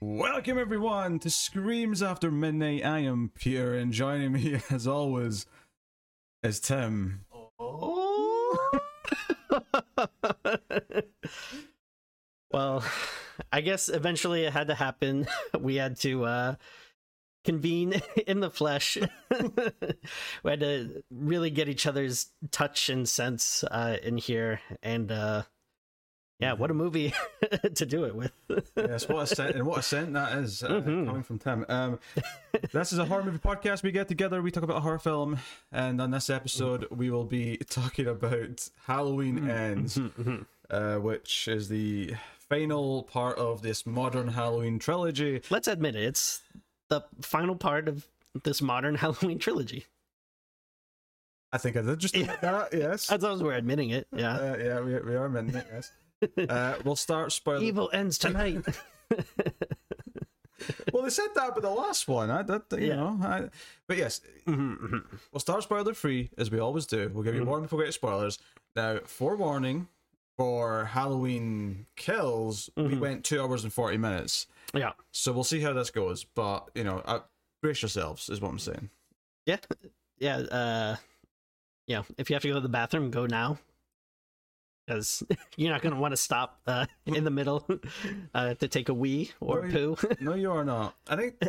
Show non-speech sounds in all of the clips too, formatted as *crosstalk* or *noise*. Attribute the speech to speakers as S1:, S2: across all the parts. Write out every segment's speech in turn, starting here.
S1: Welcome everyone to Screams After Midnight. I am Peter, and joining me *laughs* as always is Tim.
S2: Oh. *laughs* well, I guess eventually it had to happen. *laughs* We had to uh, convene in the flesh. we had to really get each other's touch and sense uh, in here, and uh, yeah, what a movie *laughs* to do it with.
S1: yes, what a scent, and what a scent that is uh,
S2: Mhm.
S1: coming from Tim. Um, this is a horror movie podcast. We get together, we talk about a horror film, and on this episode, we will be talking about Halloween Ends, uh, which is the final part of this modern Halloween trilogy.
S2: Let's admit it, it's the final part of this modern *laughs* Halloween trilogy.
S1: I think I did just admit that. Yes. *laughs*
S2: As long as we're admitting it, yeah.
S1: Uh, yeah, we, we are meant it, yes. *laughs* Uh, we'll start spoiler.
S2: Evil ends tonight. *laughs*
S1: Well, they said that, but the last one, I that you
S2: Yeah.
S1: know. I, but yes,
S2: Mhm,
S1: we'll start spoiler free as we always do. We'll give you
S2: Mhm.
S1: warning before we get spoilers. Now, forewarning for Halloween kills, we
S2: Mhm.
S1: went two hours and forty minutes,
S2: yeah.
S1: so we'll see how this goes. But you know, uh, brace yourselves, is what I'm saying.
S2: Yeah, *laughs* yeah, uh, yeah. If you have to go to the bathroom, go now, because *laughs* you're not going to want to stop uh, in the middle *laughs* uh, to take a wee or
S1: Right.
S2: poo.
S1: No, you are not. I think. *laughs*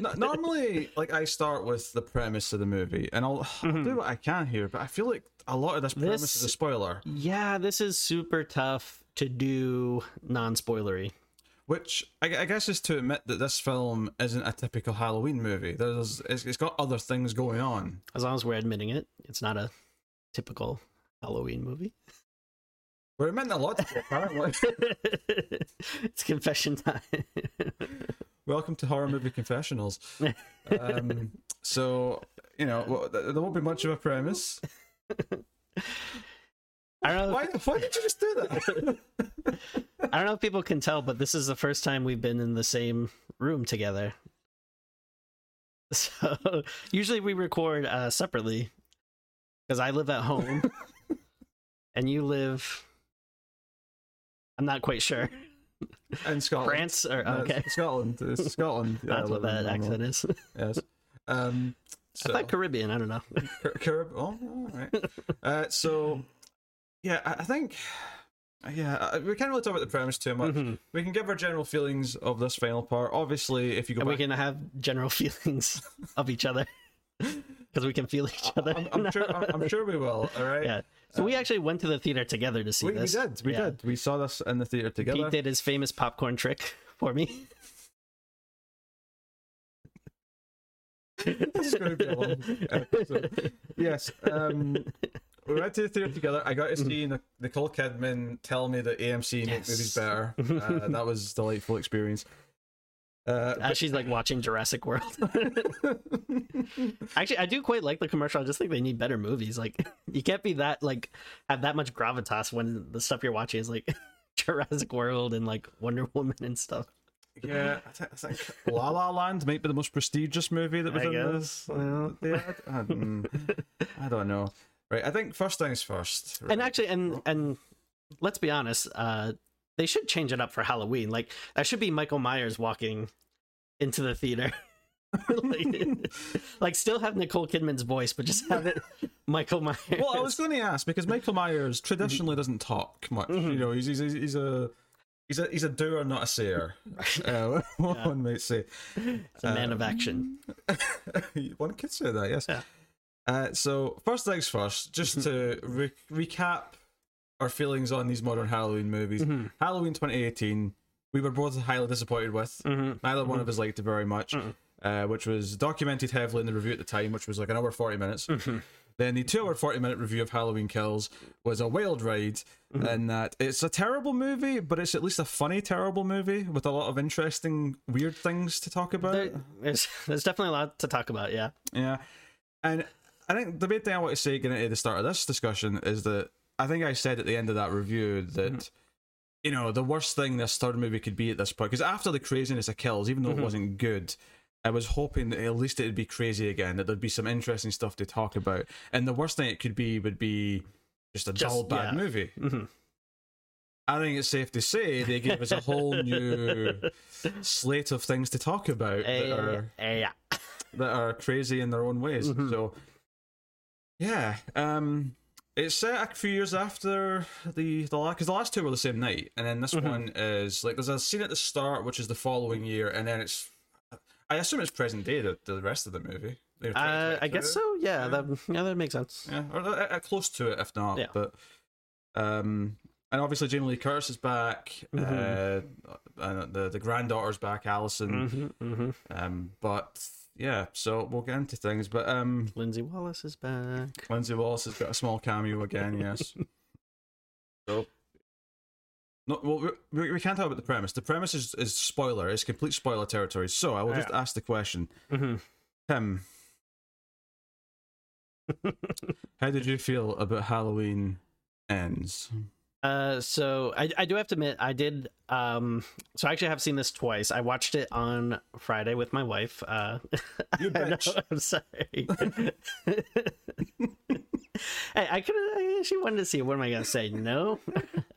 S1: No- Normally, like I start with the premise of the movie, and I'll, *sighs* I'll do
S2: Mhm.
S1: what I can here. But I feel like a lot of this premise
S2: This-
S1: is a spoiler.
S2: yeah, this is super tough to do non-spoilery.
S1: Which I, I guess is to admit that this film isn't a typical Halloween movie. There's it's, it's got other things going on.
S2: As long as we're admitting it, it's not a typical Halloween movie.
S1: We're meant a lot to do, apparently. *laughs*
S2: it's confession time.
S1: Welcome to horror movie confessionals. Um, so you know well, there won't be much of a premise.
S2: I don't know.
S1: Why, why did you just do that? *laughs*
S2: I don't know if people can tell, but this is the first time we've been in the same room together. So usually we record uh, separately because I live at home *laughs* and you live. I'm not quite sure.
S1: In Scotland,
S2: France or
S1: No, it's
S2: okay,
S1: Scotland. It's *laughs* Scotland. Yeah,
S2: that's what that accent is. *laughs*
S1: Yes. Um,
S2: I
S1: so,
S2: thought Caribbean. I don't know.
S1: Car- Carib- oh, all right. Uh, so, yeah, I, I think, yeah, we can't really talk about the premise too much.
S2: Mhm.
S1: We can give our general feelings of this final part. Obviously, if you go
S2: And we can have general *laughs* feelings of each other because we can feel each other.
S1: I'm, I'm sure, I'm, sure we will. All right.
S2: Yeah. So we actually went to the theater together to see
S1: We, we did. We
S2: Yeah.
S1: did. We saw this in the theater together.
S2: Pete did his famous popcorn trick *laughs* for me. *laughs*
S1: this is going to be a long episode. Yes. Um, we went to the theater together. I got to see Nic- Nicole Kidman tell me that AMC
S2: Yes.
S1: movies better. *laughs* Uh, that was a delightful experience. Uh,
S2: As she's like watching Jurassic World. *laughs* Actually, I do quite like the commercial. I just think they need better movies. Like, you can't be that like have that much gravitas when the stuff you're watching is like *laughs* Jurassic World and like Wonder Woman and stuff.
S1: Yeah, I, th- I think La La Land might be the most prestigious movie that was
S2: I
S1: in
S2: guess.
S1: this. Uh, they had. I, *laughs* I don't know. Right, I think first things first.
S2: And actually, and and let's be honest, uh, they should change it up for Halloween. Like that should be Michael Myers walking into the theater. *laughs* like, like, still have Nicole Kidman's voice, but just have it *laughs* Michael Myers.
S1: well, I was going to ask because Michael Myers traditionally doesn't talk much. You
S2: Mhm.
S1: know, he's he's, he's a he's a he's a doer, not a sayer. *laughs* Uh, one might say.
S2: It's a man of action.
S1: one could say that, yes.
S2: Yeah.
S1: Uh, so first things first, just to re- recap our feelings on these modern Halloween movies.
S2: Mhm.
S1: Halloween 2018, we were both highly disappointed with.
S2: Mhm.
S1: Neither one of us liked it very much,
S2: Mhm.
S1: uh, which was documented heavily in the review at the time, which was like an hour 40 minutes.
S2: Mhm.
S1: Then the two hour 40 minute review of Halloween Kills was a wild ride, in that it's a terrible movie, but it's at least a funny, terrible movie with a lot of interesting, weird things to talk about.
S2: There- there's, there's definitely a lot to talk about. Yeah.
S1: Yeah. And I think the main thing I want to say getting into the start of this discussion is that I think I said at the end of that review that,
S2: Mhm.
S1: you know, the worst thing this third movie could be at this point, because after the craziness of kills, even though
S2: Mhm.
S1: it wasn't good, I was hoping that at least it'd be crazy again, that there'd be some interesting stuff to talk about. And the worst thing it could be would be just a
S2: Just-
S1: dull, bad
S2: yeah.
S1: movie.
S2: Mhm.
S1: I think it's safe to say they gave us a whole new *laughs* slate of things to talk about that
S2: Uh,
S1: are
S2: yeah.
S1: that are crazy in their own ways.
S2: Mhm.
S1: So, yeah, um, it's set a few years after the the last because the last two were the same night, and then this
S2: Mhm.
S1: one is like there's a scene at the start which is the following year, and then it's I assume it's present day the, the rest of the movie.
S2: Uh, I guess
S1: 2022.
S2: so. Yeah,
S1: Yeah.
S2: that yeah that makes sense.
S1: Yeah, or uh, uh, close to it, if not.
S2: Yeah.
S1: But um, and obviously Jamie Lee Curtis is back.
S2: Mhm.
S1: Uh, and the the granddaughter's back, Allison.
S2: hmm hmm
S1: Um, but yeah, so we'll get into things. But um,
S2: Lindsey Wallace is back.
S1: Lindsey Wallace has got a small cameo again. Yes. *laughs* so. No, well, we, we can't talk about the premise. The premise is, is spoiler. It's complete spoiler territory. So I will just
S2: Yeah.
S1: ask the question,
S2: hmm
S1: Tim. *laughs* How did you feel about Halloween ends?
S2: Uh, so I, I do have to admit I did um so I actually have seen this twice. I watched it on Friday with my wife. Uh *laughs*
S1: You
S2: I know,
S1: bitch.
S2: I'm sorry. *laughs* hey, I could I actually wanted to see what am I gonna say? No? *laughs*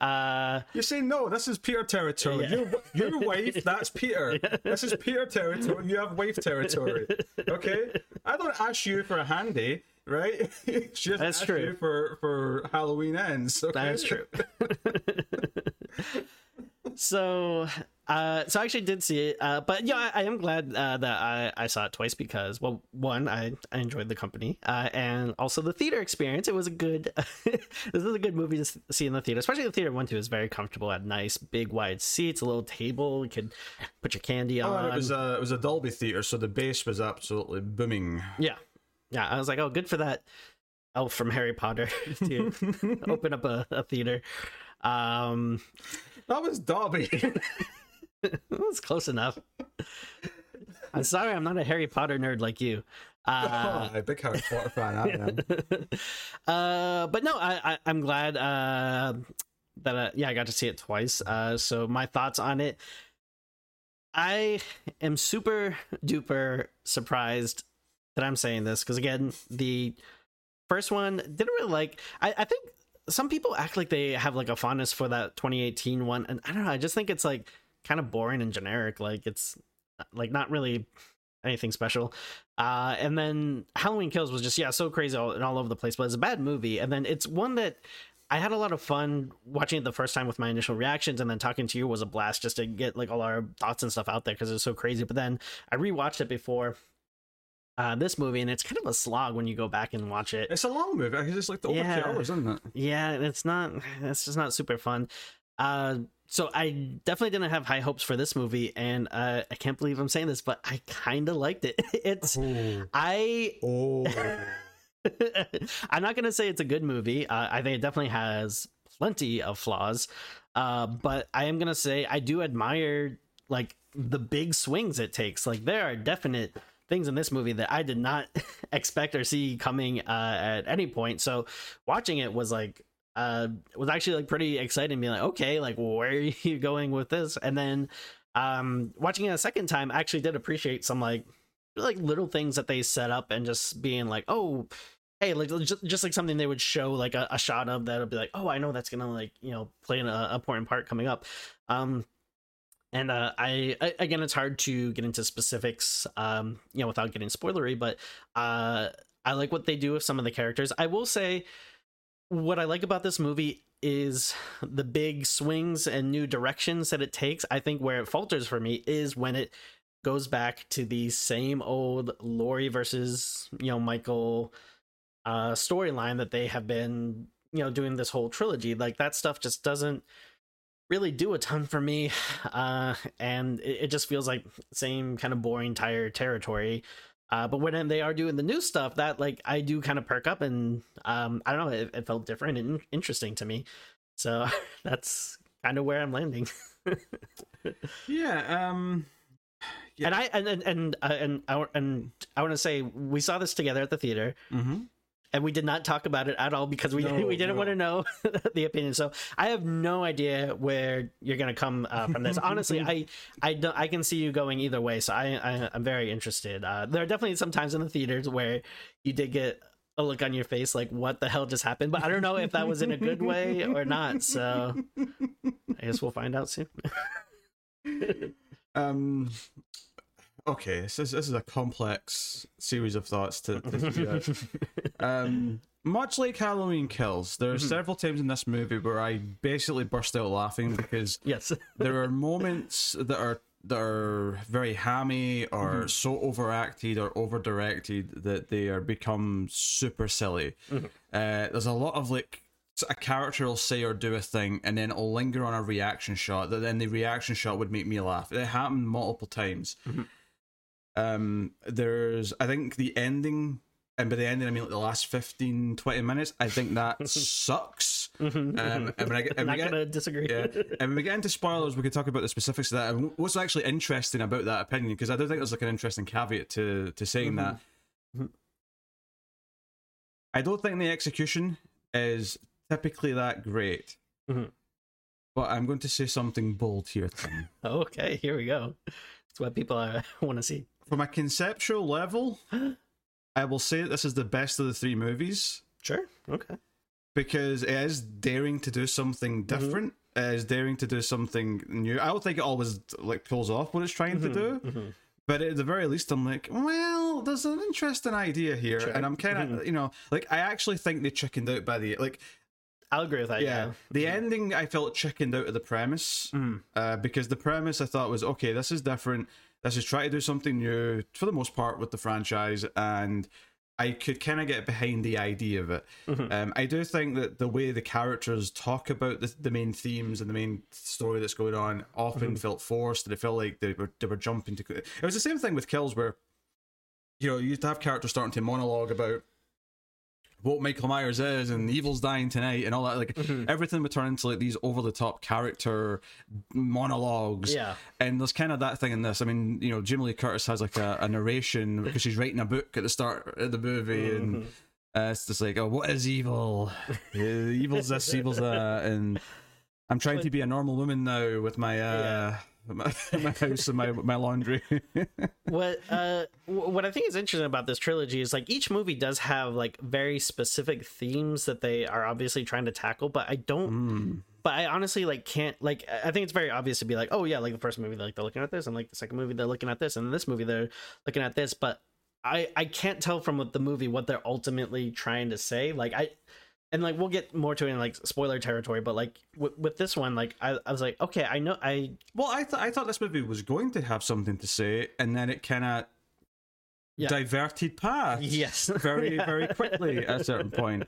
S2: Uh
S1: You say no. This is Peter territory.
S2: Yeah.
S1: Your, your wife, that's Peter. This is Peter territory. You have wife territory. Okay. I don't ask you for a handy, right? *laughs* Just
S2: That's true.
S1: For for Halloween ends. Okay?
S2: That's true. *laughs* *laughs* so, uh, so I actually did see it, uh, but yeah, I, I am glad uh, that I, I saw it twice because, well, one, I, I enjoyed the company, uh, and also the theater experience. It was a good, this is a good movie to see in the theater, especially the theater I went to is very comfortable. Had nice big wide seats, a little table, you could put your candy
S1: Oh,
S2: on.
S1: and it was a it was a Dolby theater, so the bass was absolutely booming.
S2: yeah, yeah. I was like, oh, good for that elf from Harry Potter *laughs* to *laughs* open up a, a theater. Um,
S1: That was Dolby.
S2: it *laughs* was close enough. I'm sorry, I'm not a Harry Potter nerd like you. Uh,
S1: oh, a big Harry Potter fan. I am.
S2: uh, but no, I, I I'm glad uh, that uh, yeah I got to see it twice. Uh, so my thoughts on it, I am super duper surprised that I'm saying this because again the first one didn't really like. I, I think some people act like they have like a fondness for that 2018 one, and I don't know. I just think it's like kind of boring and generic. Like it's like not really anything special. Uh, and then Halloween Kills was just yeah so crazy all, and all over the place, but it's a bad movie. And then it's one that I had a lot of fun watching it the first time with my initial reactions, and then talking to you was a blast just to get like all our thoughts and stuff out there because it's so crazy. But then I rewatched it before uh, this movie, and it's kind of a slog when you go back and watch it.
S1: It's a long movie. It's like the over
S2: Yeah.
S1: two hours, isn't it?
S2: Yeah, and it's not. It's just not super fun. Uh, so I definitely didn't have high hopes for this movie, and uh, I can't believe I'm saying this, but I kind of liked it. *laughs* It's I
S1: Oh. *laughs*
S2: I'm not gonna say it's a good movie. Uh, I think it definitely has plenty of flaws, uh, but I am gonna say I do admire like the big swings it takes. Like there are definite things in this movie that I did not *laughs* expect or see coming uh, at any point. So watching it was like uh, was actually like pretty exciting. Being like, okay, like where *laughs* are you going with this? And then um, watching it a second time, I actually did appreciate some like like little things that they set up and just being like, oh, hey, like just, just like something they would show like a, a shot of that'll be like, oh, I know that's gonna like you know play an important part coming up. Um, and uh, I, I again, it's hard to get into specifics, um, you know, without getting spoilery, but uh, I like what they do with some of the characters. I will say, what I like about this movie is the big swings and new directions that it takes. I think where it falters for me is when it goes back to the same old Laurie versus you know Michael uh storyline that they have been you know doing this whole trilogy like that stuff just doesn't really do a ton for me uh and it, it just feels like same kind of boring tire territory uh but when they are doing the new stuff that like i do kind of perk up and um i don't know it, it felt different and interesting to me so *laughs* that's kind of where i'm landing *laughs*
S1: yeah. Um. Yeah.
S2: and i and and and, uh, and i and i want to say we saw this together at the theater
S1: Mm-hmm.
S2: And we did not talk about it at all because we *laughs*
S1: No,
S2: we didn't
S1: no.
S2: want to know *laughs* the opinion. So I have no idea where you're gonna come uh, from this. Honestly, *laughs* I I don't I can see you going either way. So I, I I'm very interested. Uh, there are definitely some times in the theaters where you did get a look on your face like what the hell just happened but i don't know if that was in a good way or not so i guess we'll find out soon
S1: um okay this is, this is a complex series of thoughts to, to *laughs* um much like halloween kills there are
S2: Mm-hmm.
S1: several times in this movie where i basically burst out laughing because *laughs*
S2: yes *laughs*
S1: there are moments that are that are very hammy or
S2: Mm-hmm.
S1: so overacted or over directed that they are become super silly.
S2: Mm-hmm.
S1: Uh, there's a lot of like a character will say or do a thing and then it'll linger on a reaction shot that then the reaction shot would make me laugh. It happened multiple times.
S2: Mm-hmm.
S1: Um, there's I think the ending and by the ending I mean like the last 15 20 minutes I think that *laughs* sucks. Um, and when I get, and
S2: i'm
S1: we
S2: not
S1: get-
S2: gonna disagree
S1: yeah. *laughs* And when we get into spoilers, we can talk about the specifics of that. And what's actually interesting about that opinion, because I don't think there's like an interesting caveat to to saying that.
S2: Mhm.
S1: I don't think the execution is typically that great.
S2: Mhm.
S1: But I'm going to say something bold here, Tim. *laughs*
S2: okay here we go it's what people uh, want to see
S1: From a conceptual level, I will say that this is the best of the three movies
S2: sure okay
S1: because it is daring to do something different. It is daring to do something new. I don't think it always like pulls off what it's trying to do.
S2: Mhm.
S1: But at the very least, I'm like, well, there's an interesting idea here,
S2: Sure.
S1: and I'm kind of, you know, like I actually think they chickened out by the like,
S2: i'll agree with that
S1: yeah,
S2: yeah,
S1: the ending I felt chickened out of the premise
S2: Mhm.
S1: uh, because the premise I thought was okay, this is different. This is try to do something new for the most part with the franchise, and I could kind of get behind the idea of it.
S2: Mhm.
S1: Um, I do think that the way the characters talk about the, the main themes and the main story that's going on often felt forced, and it felt like they were they were jumping to. It was the same thing with Kills, where you know you used to have characters starting to monologue about what Michael Myers is and evil's dying tonight and all that. Like
S2: Mhm.
S1: everything would turn into like these over the top character monologues.
S2: yeah
S1: And there's kind of that thing in this. I mean, you know, Jamie Lee Curtis has like a, a narration because she's writing a book at the start of the movie, and
S2: Mhm.
S1: uh, it's just like, oh, what is evil? Uh, evil's this, evil's that, and I'm trying to be a normal woman now with my uh, my, *laughs* my house and my my laundry. *laughs*
S2: what uh what i think is interesting about this trilogy is like each movie does have like very specific themes that they are obviously trying to tackle but i don't
S1: Mm.
S2: but i honestly like can't like i think it's very obvious to be like oh yeah like the first movie they're, like they're looking at this and like the second movie they're looking at this and this movie they're looking at this but i i can't tell from what the movie what they're ultimately trying to say like i and like we'll get more to it in like spoiler territory but like w- with this one like I, I was like okay i know i
S1: Well, I thought I thought this movie was going to have something to say, and then it kind of
S2: Yeah.
S1: diverted path
S2: yes *laughs*
S1: very
S2: Yeah.
S1: very quickly at a certain point.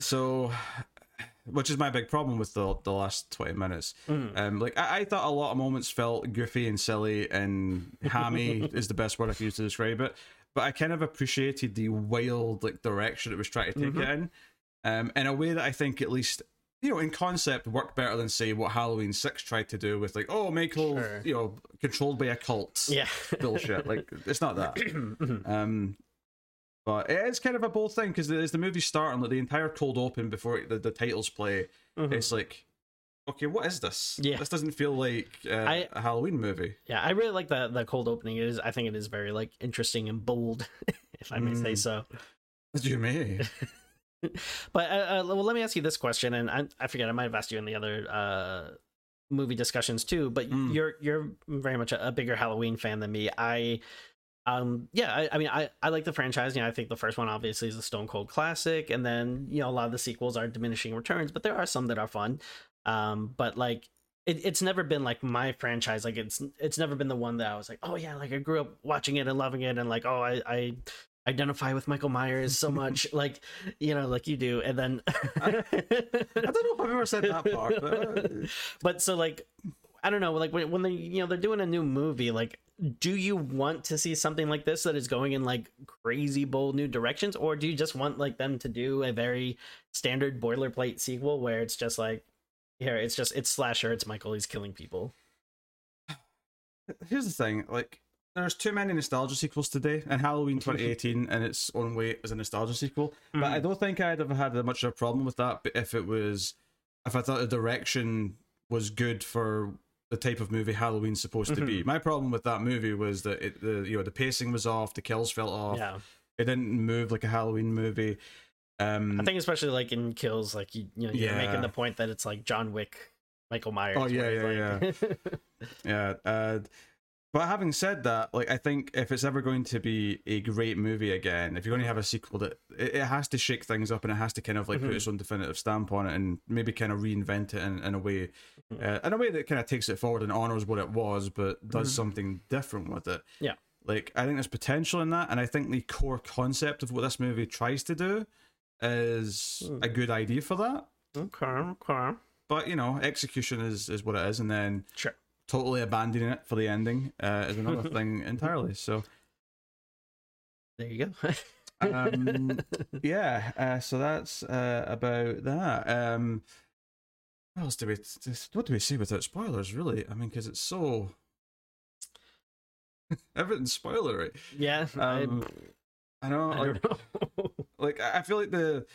S1: So, which is my big problem with the the last twenty minutes.
S2: Mhm.
S1: Um, like I, I thought a lot of moments felt goofy and silly and hammy *laughs* is the best word I can use to describe it. But I kind of appreciated the wild like direction it was trying to take
S2: Mhm.
S1: it in, um, in a way that I think at least you know in concept worked better than say what Halloween Six tried to do with like oh Michael
S2: Sure.
S1: you know controlled by a cult
S2: yeah *laughs*
S1: bullshit. Like it's not that. *clears throat* Um, but it is kind of a bold thing because as the movie's starting, like the entire cold open before the, the titles play,
S2: Mhm.
S1: it's like, okay, what is this?
S2: Yeah.
S1: this doesn't feel like uh,
S2: I-
S1: a Halloween movie.
S2: Yeah, I really like the the cold opening. It is I think it is very like interesting and bold, *laughs* if I may say
S1: Mm.
S2: so.
S1: You may. *laughs* *laughs*
S2: But uh, uh, well, let me ask you this question, and I, I forget I might have asked you in the other uh, movie discussions too. But
S1: Mm.
S2: you're you're very much a, a bigger Halloween fan than me. I um yeah I, I mean I, I like the franchise you know i think the first one obviously is a stone cold classic and then you know a lot of the sequels are diminishing returns but there are some that are fun um but like it, it's never been like my franchise like it's it's never been the one that i was like oh yeah like i grew up watching it and loving it and like oh i i identify with michael myers so much *laughs* like you know like you do and then
S1: I don't know if I've ever said that part, but uh,
S2: but so like i don't know like when, when they you know they're doing a new movie like do you want to see something like this that is going in like crazy bold new directions or do you just want like them to do a very standard boilerplate sequel where it's just like here it's just it's slasher it's michael he's killing people?
S1: Here's the thing: like, there's too many nostalgia sequels today, and Halloween *laughs* 2018 in its own way is a nostalgia sequel. But I don't think I'd have had much of a problem with that But if it was, if I thought the direction was good for the type of movie Halloween's supposed to be. My problem with that movie was that it, the you know the pacing was off, the kills felt off.
S2: yeah
S1: It didn't move like a Halloween movie. Um,
S2: I think especially like in kills, like you, you know, you're
S1: Yeah.
S2: making the point that it's like John Wick, Michael Myers.
S1: Oh, yeah,
S2: yeah, like-
S1: yeah. *laughs* Uh, but having said that, like I think if it's ever going to be a great movie again, if you're going to have a sequel, that it, it has to shake things up and it has to kind of like put
S2: Mhm.
S1: its own definitive stamp on it and maybe kind of reinvent it in, in a way,
S2: Mhm.
S1: uh, in a way that kind of takes it forward and honors what it was, but does
S2: Mhm.
S1: something different with it.
S2: Yeah.
S1: Like I think there's potential in that, and I think the core concept of what this movie tries to do is a good idea for that.
S2: okay, okay,
S1: But you know, execution is is what it is, and then
S2: sure.
S1: Totally abandoning it for the ending uh, is another thing *laughs* entirely. So
S2: There you go.
S1: um, *laughs* yeah, uh, so that's uh, about that. Um, what else do we? What do we say without spoilers? Really, I mean, because it's so *laughs* everything's spoilery.
S2: yeah,
S1: Um, I know,
S2: I, I
S1: like,
S2: don't know.
S1: like I I feel like the.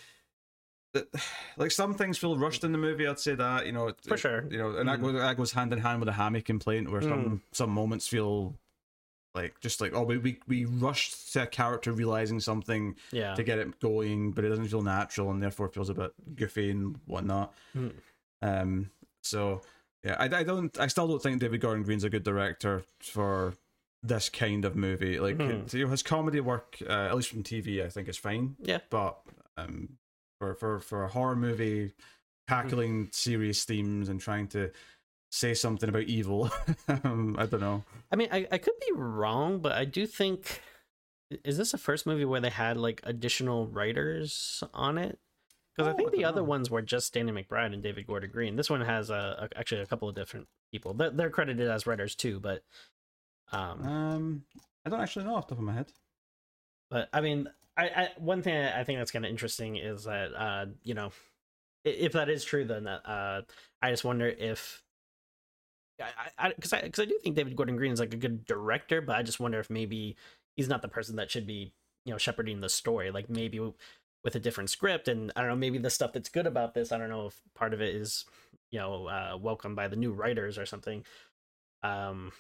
S1: *sighs* Like some things feel rushed in the movie, I'd say that you know it-
S2: For sure.
S1: you know, and that
S2: Mm.
S1: goes that goes hand in hand with a hammy complaint, where some
S2: Mm.
S1: some moments feel like just like oh we we we rushed to a character realizing something
S2: yeah,
S1: to get it going, but it doesn't feel natural and therefore feels a bit goofy and whatnot.
S2: Mm.
S1: Um, so yeah, I, I don't, I still don't think David Gordon Green's a good director for this kind of movie. Like
S2: Mhm.
S1: it- you know, his comedy work, uh, at least from TV, I think is fine.
S2: Yeah.
S1: but um, for for for a horror movie, tackling serious themes and trying to say something about evil, *laughs* um, I don't know.
S2: I mean, I, I could be wrong, but I do think is this the first movie where they had like additional writers on it? Because
S1: Oh,
S2: I think
S1: I
S2: the
S1: don't
S2: other ones were just Danny McBride and David Gordon Green. This one has uh, a, actually a couple of different people. They're, they're credited as writers too, but um,
S1: Um, I don't actually know off the top of my head.
S2: But I mean, I, I one thing I think that's kind of interesting is that uh, you know, if that is true, then uh, I just wonder if I because I because I, do think David Gordon Green is like a good director, but I just wonder if maybe he's not the person that should be you know shepherding the story. Like maybe with a different script, and I don't know, maybe the stuff that's good about this, I don't know if part of it is you know uh, welcomed by the new writers or something. Um,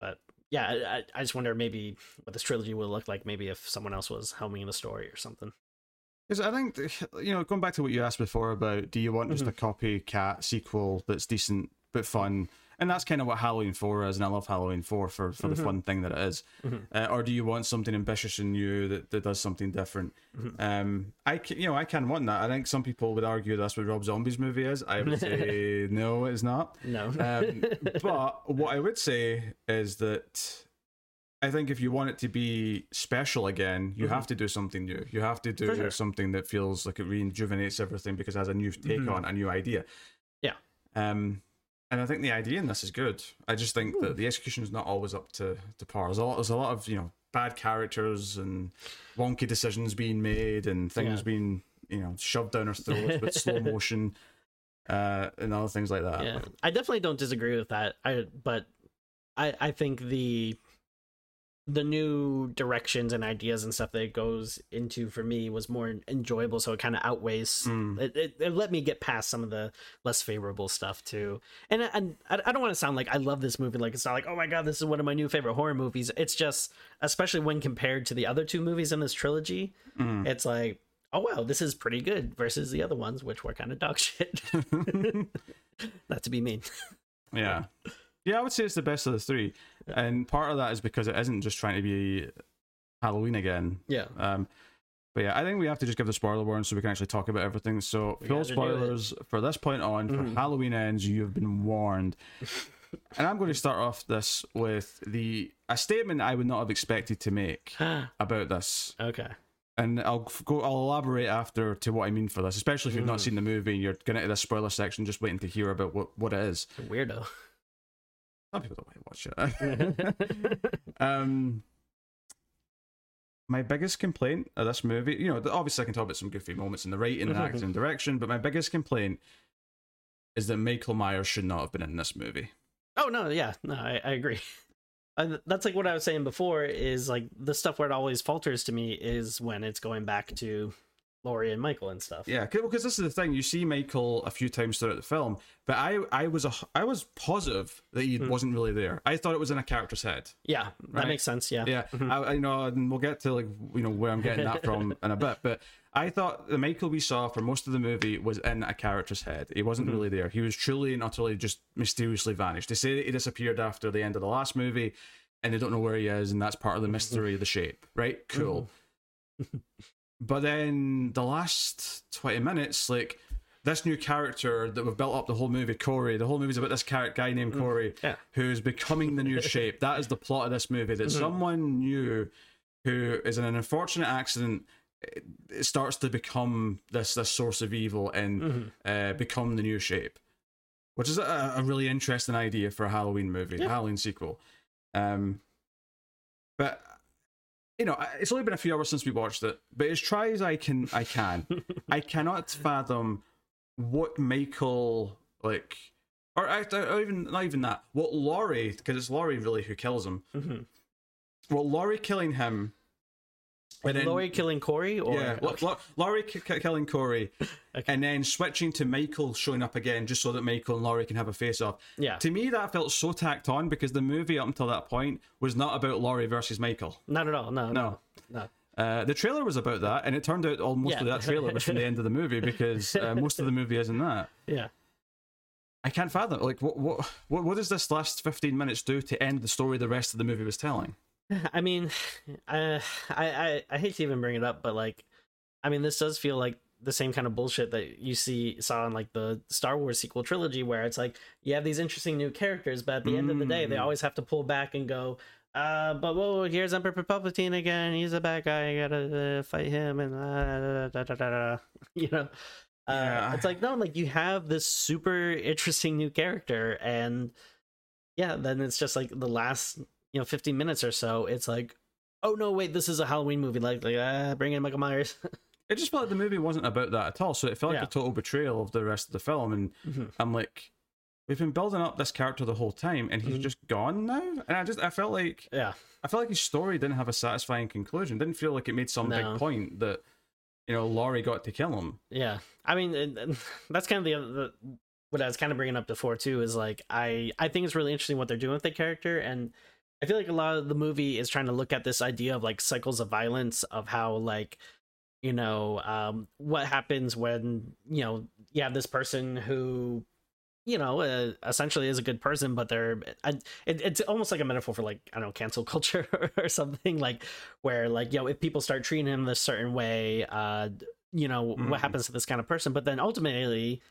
S2: but yeah, I, I- just wonder maybe what this trilogy will look like. Maybe if someone else was helming the story or something.
S1: Because I think *sighs* you know, going back to what you asked before about, do you want just
S2: Mhm.
S1: a copycat sequel that's decent but fun? And that's kind of what Halloween Four is, and I love Halloween Four for for
S2: Mhm.
S1: the fun thing that it is.
S2: Mhm.
S1: Uh, or do you want something ambitious and new that, that does something different?
S2: Mhm.
S1: Um, I ca- you know I can want that. I think some people would argue that's what Rob Zombie's movie is. I would say *laughs* no, it's not.
S2: No,
S1: Um, but what I would say is that I think if you want it to be special again, you
S2: Mhm.
S1: have to do something new. You have to do
S2: sure.
S1: something that feels like it rejuvenates everything because it has a new take
S2: Mhm.
S1: on a new idea.
S2: Yeah.
S1: Um, and I think the idea in this is good. I just think that the execution is not always up to, to par. There's a lot. There's a lot of you know bad characters and wonky decisions being made and things
S2: Yeah.
S1: being you know shoved down our *laughs* throats with slow motion. Uh, and other things like that.
S2: yeah, I definitely don't disagree with that. I but I I think the the new directions and ideas and stuff that it goes into for me was more enjoyable so it kind of outweighs
S1: Mm.
S2: it, it, it let me get past some of the less favorable stuff too and, and I, I don't want to sound like i love this movie like it's not like oh my god this is one of my new favorite horror movies it's just especially when compared to the other two movies in this trilogy
S1: Mm.
S2: it's like oh wow this is pretty good versus the other ones which were kind of dog *laughs* shit *laughs* not to be mean
S1: Yeah. Yeah, I would say it's the best of the three. And part of that is because it isn't just trying to be Halloween again.
S2: yeah
S1: Um, but yeah, I think we have to just give the spoiler warning so we can actually talk about everything. So,
S2: We
S1: full
S2: gotta do it.
S1: spoilers for this point on, for
S2: Mhm.
S1: Halloween ends, you have been warned. *laughs* and I'm going to start off this with the a statement I would not have expected to make about this.
S2: okay
S1: And I'll go. I'll elaborate after to what I mean for this, especially if you've not
S2: Mhm.
S1: seen the movie and you're going into the spoiler section, just waiting to hear about what, what it is.
S2: weirdo
S1: Some people don't want to watch it. *laughs* *laughs* um, my biggest complaint of this movie, you know, obviously I can talk about some goofy moments in the writing and acting and direction, but my biggest complaint is that Michael Myers should not have been in this movie.
S2: Oh no, yeah, no, I, I agree. *laughs* And that's like what I was saying before. Is like the stuff where it always falters to me is when it's going back to Laurie and Michael and stuff.
S1: Yeah, because this is the thing. You see Michael a few times throughout the film, but I, I was a, I was positive that he hmm. wasn't really there. I thought it was in a character's head.
S2: Yeah, that makes sense. Yeah.
S1: Yeah, mm-hmm. I, I know, and we'll get to like you know where I'm getting that from *laughs* in a bit. But I thought the Michael we saw for most of the movie was in a character's head. He wasn't mm-hmm. really there. He was truly and utterly just mysteriously vanished. They say that he disappeared after the end of the last movie, and they don't know where he is, and that's part of the mm-hmm. mystery of the shape. Right? Cool. *laughs* but then the last twenty minutes, like. This new character that we've built up the whole movie, Corey. The whole movie's about this character guy named Corey,
S2: Yeah.
S1: who's becoming the new *laughs* shape. That is the plot of this movie. That someone new who is in an unfortunate accident it, it starts to become this this source of evil and uh, become the new shape, which is a, a really interesting idea for a Halloween movie,
S2: Yeah.
S1: Halloween sequel. Um, but you know, it's only been a few hours since we watched it. But as try as I can, I can, *laughs* I cannot fathom what Michael like, or, or even not even that. What Laurie, because it's Laurie really who kills him.
S2: Mhm.
S1: Well, Laurie killing him. And then-
S2: Laurie killing Corey, or
S1: yeah, La- Laurie ki- ki- killing Corey, *laughs*
S2: Okay.
S1: and then switching to Michael showing up again, just so that Michael and Laurie can have a face off.
S2: yeah,
S1: To me, that felt so tacked on because the movie up until that point was not about Laurie versus Michael.
S2: not at all. No,
S1: No.
S2: no.
S1: Uh, the trailer was about that, and it turned out almost
S2: Yeah.
S1: of that trailer was from the end of the movie *laughs* because uh, most of the movie isn't that.
S2: Yeah.
S1: I can't fathom. Like, what, what, what, what does this last fifteen minutes do to end the story the rest of the movie was telling? *laughs*
S2: I mean, uh, *sighs* I, I I hate to even bring it up, but like, I mean, this does feel like the same kind of bullshit that you see saw in like the Star Wars sequel trilogy, where it's like you have these interesting new characters, but at the end of the day, they
S1: Mm.
S2: always have to pull back and go. Uh, but whoa, here's Emperor Palpatine again. He's a bad guy. You gotta uh, fight him, and uh, da, da, da, da, da. *laughs* you know. Uh,
S1: Yeah.
S2: It's like no, like you have this super interesting new character, and yeah, then it's just like the last you know 15 minutes or so. It's like, oh no, wait, this is a Halloween movie. Like, like uh, bring in Michael Myers. *laughs*
S1: It just felt like the movie wasn't about that at all. So it felt like
S2: Yeah.
S1: a total betrayal of the rest of the film. And
S2: Mhm.
S1: I'm like, we've been building up this character the whole time, and he's
S2: Mhm.
S1: just gone now. And I just, I felt like,
S2: yeah,
S1: I felt like his story didn't have a satisfying conclusion. Didn't feel like it made some
S2: No.
S1: big point that, you know, Laurie got to kill him.
S2: yeah. I mean, *laughs* that's kind of the, the what I was kind of bringing up before too. Is like I I think it's really interesting what they're doing with the character, and I feel like a lot of the movie is trying to look at this idea of like cycles of violence of how like you know um what happens when you know you have this person who you know uh, essentially is a good person but they're I, it, it's almost like a metaphor for like i don't know cancel *laughs* culture or something like where like you know if people start treating him this certain way uh you know
S1: Mhm.
S2: what happens to this kind of person but then ultimately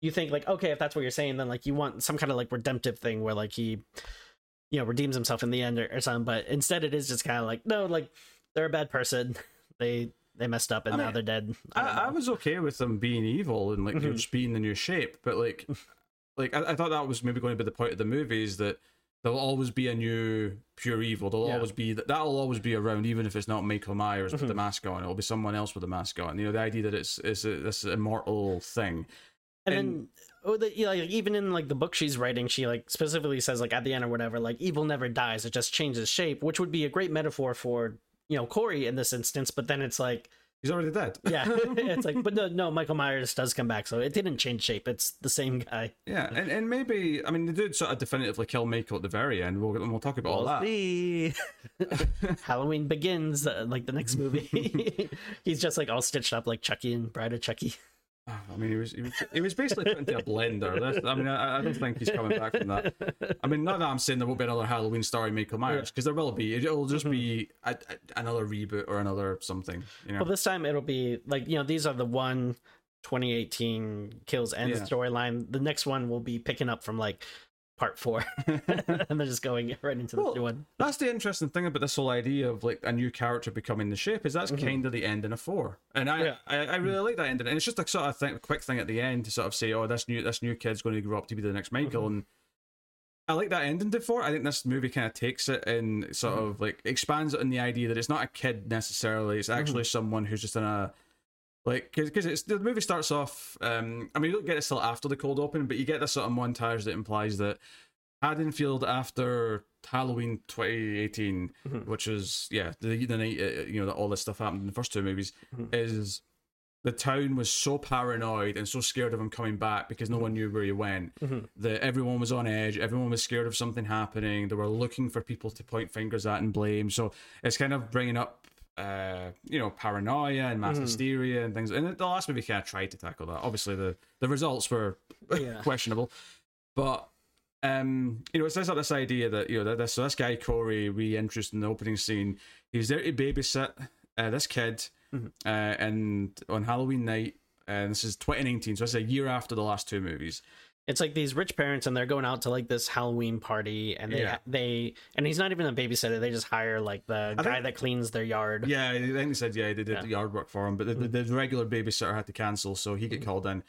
S2: you think like okay if that's what you're saying then like you want some kind of like redemptive thing where like he you know redeems himself in the end or, or something but instead it is just kind of like no like they're a bad person *laughs* they they messed up and
S1: I
S2: now
S1: mean,
S2: they're dead I
S1: I, I was okay with them being evil and like
S2: Mhm.
S1: just being the new shape, but like, like I, I thought that was maybe going to be the point of the movie is that there'll always be a new pure evil. There'll
S2: Yeah.
S1: always be that that'll always be around, even if it's not Michael Myers with the
S2: Mhm.
S1: mask on. It'll be someone else with the mask on. You know, the idea that it's it's a, this immortal thing.
S2: and,
S1: And-
S2: then oh, the, you know, like, even in like the book she's writing she like specifically says like at the end or whatever like evil never dies it just changes shape which would be a great metaphor for you know corey in this instance but then it's like
S1: He's already dead. *laughs*
S2: yeah *laughs* it's like but no no michael myers does come back so it didn't change shape it's the same guy
S1: Yeah, and, and maybe I mean they did sort of definitively kill Michael at the very end. We'll we'll talk about all
S2: We'll
S1: that.
S2: see. *laughs* halloween begins uh, like the next movie he's just like all stitched up like chucky and bride of chucky
S1: I mean, he was he was, he was basically put into a blender. That's, I mean, I, I don't think he's coming back from that. I mean, not that I'm saying there won't be another Halloween starring Michael Myers, because there will be. It'll just be mm-hmm. a, a, another reboot or another something. You know,
S2: Well, this time it'll be like you know these are the one 2018 kills end
S1: Yeah.
S2: storyline. The next one will be picking up from like part four, *laughs* and they're just going right into the
S1: Well,
S2: new one.
S1: that's the interesting thing about this whole idea of like a new character becoming the shape is that's
S2: Mhm.
S1: kind of the ending of four, and I,
S2: Yeah.
S1: I I really like that ending, and it's just a sort of thing, quick thing at the end to sort of say, oh, this new this new kid's going to grow up to be the next Michael,
S2: Mhm.
S1: and I like that ending to four. I think this movie kind of takes it and sort
S2: Mhm.
S1: of like expands it on the idea that it's not a kid necessarily; it's actually someone who's just in a like because it's the movie starts off. Um, I mean, you don't get this till after the cold open, but you get this sort of montage that implies that Haddonfield after Halloween 2018,
S2: Mhm.
S1: which is yeah the the night uh, you know that all this stuff happened in the first two movies
S2: Mhm.
S1: is the town was so paranoid and so scared of him coming back because no one knew where he went that everyone was on edge. Everyone was scared of something happening. They were looking for people to point fingers at and blame. So it's kind of bringing up. Uh, you know, paranoia and mass hysteria and things, and the last movie kind of tried to tackle that. Obviously, the the results were *laughs*
S2: Yeah.
S1: questionable, but um, you know, it sets up this idea that you know that this so this guy Corey we introduced in the opening scene, he's there to babysit uh, this kid, uh, and on Halloween night, and this is 2019, so is a year after the last two movies.
S2: It's like these rich parents, and they're going out to like this Halloween party, and they
S1: Yeah.
S2: they and he's not even a babysitter. They just hire like the
S1: I
S2: guy
S1: think-
S2: that cleans their yard.
S1: Yeah, I think they said yeah they did
S2: Yeah.
S1: the yard work for him, but the, the, mm. the regular babysitter had to cancel, so he get mm. called in.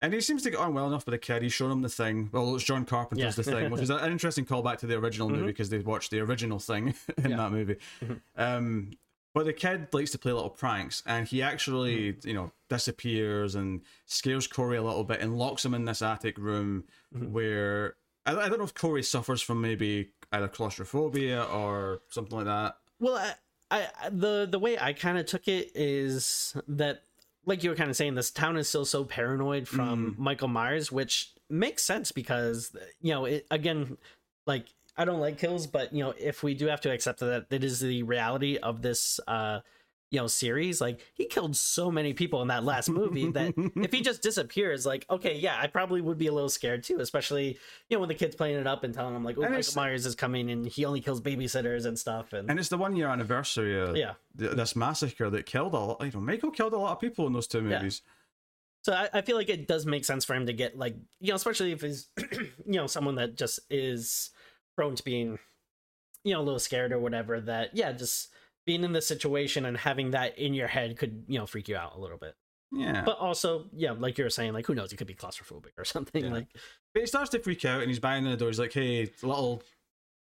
S1: And he seems to get on well enough with the kid. He's shown him the thing. Well, it's John Carpenter's
S2: Yeah.
S1: the thing, which is an interesting callback to the original *laughs* movie mm-hmm. because they watched the original thing *laughs* in that movie. Mm-hmm. Um, but the kid likes to play little pranks, and he actually, hmm. you know, disappears and scares Corey a little bit and locks him in this attic room hmm. where I, I don't know if Corey suffers from maybe either claustrophobia or something like that.
S2: Well, I, I the the way I kind of took it is that, like you were kind of saying, this town is still so paranoid from hmm. Michael Myers, which makes sense because you know, it, again, like I don't like kills, but you know, if we do have to accept that it is the reality of this, uh, you know, series, like he killed so many people in that last movie that if he *laughs* just disappears, like okay, yeah, I probably would be a little scared too, especially you know when the kid's playing it up and telling him like, oh,
S1: And
S2: Michael Myers is coming and he only kills babysitters and stuff, and
S1: And it's the one year anniversary of
S2: yeah.
S1: th- this massacre that killed a lot. You know, Michael killed a lot of people in those two
S2: Yeah.
S1: movies.
S2: So I, I feel like it does make sense for him to get like you know, especially if he's *clears throat* you know someone that just is prone to being you know a little scared or whatever. That yeah, just being in this situation and having that in your head could you know freak you out a little bit.
S1: Yeah.
S2: But also yeah, like you were saying, like who knows, he could be claustrophobic or *laughs* something.
S1: Yeah.
S2: Like
S1: But he starts to freak out and he's banging on the door. He's like, hey, little.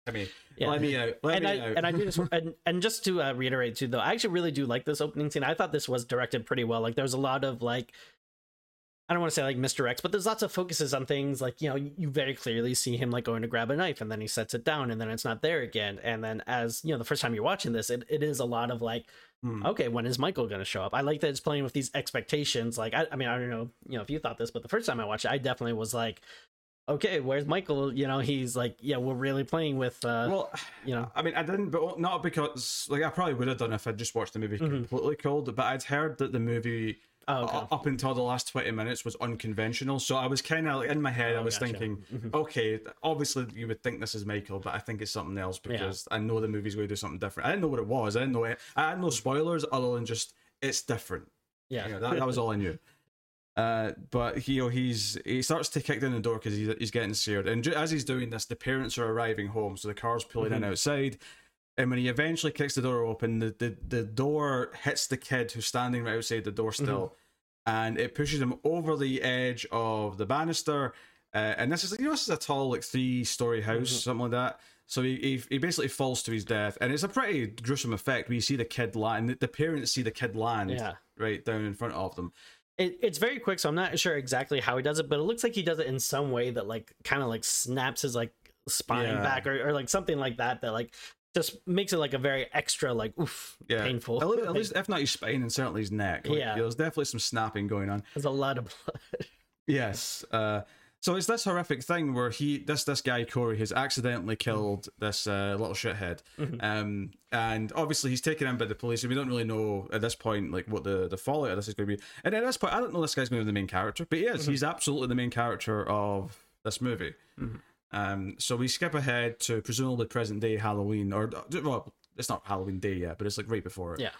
S1: Let me,
S2: Yeah.
S1: let me out. Let
S2: and
S1: me
S2: I
S1: out.
S2: and I do just *laughs* and, and just to uh, reiterate too though, I actually really do like this opening scene. I thought this was directed pretty well. Like there's a lot of like I don't want to say like misdirects, but there's lots of focuses on things like you know you very clearly see him like going to grab a knife and then he sets it down and then it's not there again and then as you know the first time you're watching this it, it is a lot of like
S1: Hmm.
S2: okay when is Michael going to show up? I like that it's playing with these expectations. Like I, I mean I don't know you know if you thought this, but the first time I watched it, I definitely was like okay where's Michael? You know he's like yeah we're really playing with uh
S1: well,
S2: you know
S1: I mean, I didn't, but not because, like, I probably would have done if I'd just watched the movie completely cold, but I'd heard that the movie.
S2: Oh okay.
S1: Up until the last twenty minutes was unconventional, so I was kind of like in my head. I
S2: Oh,
S1: was
S2: gotcha.
S1: thinking, okay, obviously you would think this is Michael, but I think it's something else because I know the movie's going to do something different. I didn't know what it was. I didn't know. It, I had no spoilers other than just it's different.
S2: yeah
S1: You know, that, that was all I knew. Uh, but he, you know, he's he starts to kick down the door because he's, he's getting scared, and as he's doing this, the parents are arriving home, so the car's pulling in outside. And when he eventually kicks the door open, the, the, the door hits the kid who's standing right outside the door still, and it pushes him over the edge of the banister. Uh, and this is you know this is a tall like three story house, something like that. So he, he he basically falls to his death, and it's a pretty gruesome effect. We see the kid land, the parents see the kid land
S2: Yeah.
S1: right down in front of them.
S2: it, it's very quick so i'm not sure exactly how he does it but it looks like he does it in some way that like kind of like snaps his like spine
S1: Yeah.
S2: back or, or like something like that that like just makes it like a very extra like oof
S1: Yeah,
S2: painful
S1: At *laughs* least, at least if not his spine and certainly his neck. Like,
S2: Yeah.
S1: there's definitely some snapping going on.
S2: there's a lot of blood *laughs*
S1: Yes. Uh, so it's this horrific thing where he, this this guy Corey, has accidentally
S2: Mm-hmm.
S1: killed this uh, little shithead, um, and obviously he's taken in by the police, and we don't really know at this point like what the the fallout of this is going to be. And at this point, I don't know this guy's going to be the main character, but he is.
S2: Mm-hmm.
S1: He's absolutely the main character of this movie. Um, so we skip ahead to presumably present day Halloween, or well, it's not Halloween day yet, but it's like right before it.
S2: Yeah.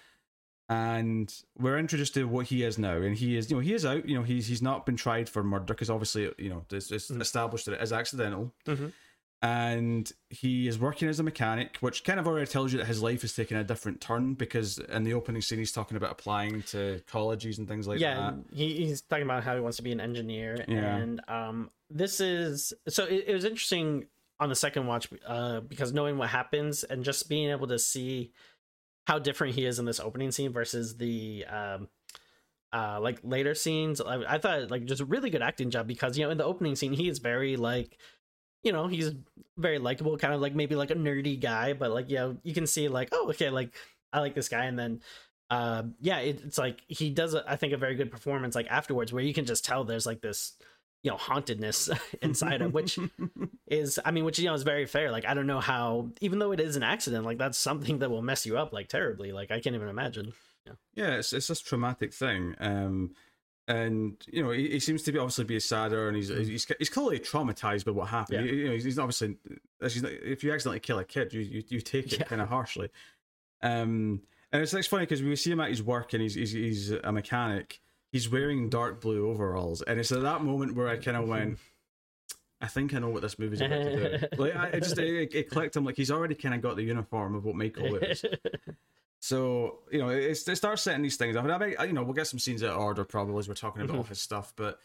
S1: And we're introduced to what he is now and he is you know he is out you know he's he's not been tried for murder because obviously you know it's, it's established that it is accidental.
S2: Mhm.
S1: And he is working as a mechanic which kind of already tells you that his life is taking a different turn because in the opening scene he's talking about applying to colleges and things like
S2: yeah
S1: that
S2: Yeah, he, he's talking about how he wants to be an engineer
S1: Yeah.
S2: and um this is so it, it was interesting on the second watch uh because knowing what happens and just being able to see how different he is in this opening scene versus the um uh like later scenes I, I thought like just a really good acting job because you know in the opening scene he is very like you know he's very likable kind of like maybe like a nerdy guy but like you know you can see like oh okay like i like this guy and then uh, yeah, it, it's like he does, a, I think, a very good performance. Like afterwards, where you can just tell there's like this, you know, hauntedness *laughs* inside him, which *laughs* is, I mean, which you know is very fair. Like I don't know how, even though it is an accident, like that's something that will mess you up like terribly. Like I can't even imagine. Yeah,
S1: yeah it's it's this traumatic thing. Um, and you know he, he, seems to be obviously be a sadder and he's he's he's clearly traumatized by what happened. Yeah. You, know, he's, he's obviously if you accidentally kill a kid, you you, you take it yeah. kind of harshly. Um, and it's, it's funny because we see him at his work and he's, he's he's a mechanic. He's wearing dark blue overalls, and it's at that moment where I kind of went. I think I know what this movie's about to do. *laughs* Like, I, it just it, it clicked him. Like he's already kind of got the uniform of what Michael is. *laughs* So you know, it, it starts setting these things up, and I mean, you know, we'll get some scenes out of order probably as we're talking about mm-hmm. his stuff, but.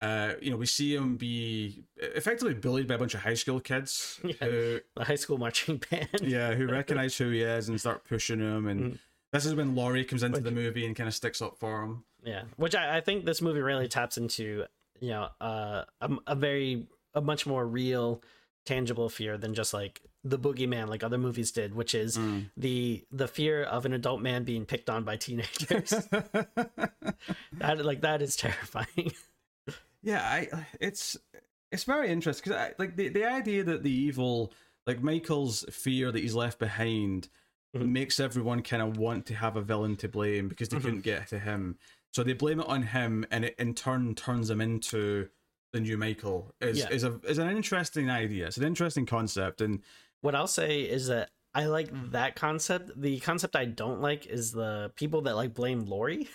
S1: Uh, you know, we see him be effectively bullied by a bunch of high school kids. *laughs* Yeah, who,
S2: the high school marching *laughs* band.
S1: yeah, who *laughs* recognize who he is and start pushing him. And mm. this is when Laurie comes into which, the movie and kind of sticks up for him.
S2: Yeah, which I, I think this movie really taps into, you know, uh, a, a very, a much more real, tangible fear than just like the boogeyman like other movies did which is mm. the the fear of an adult man being picked on by teenagers *laughs* that like that is terrifying *laughs*
S1: yeah i it's it's very interesting because like the, the idea that the evil like michael's fear that he's left behind mm-hmm. makes everyone kind of want to have a villain to blame because they mm-hmm. couldn't get to him so they blame it on him and it in turn turns him into the new michael is yeah. is a is an interesting idea it's an interesting concept and
S2: what I'll say is that I like that concept. The concept I don't like is the people that like blame Laurie.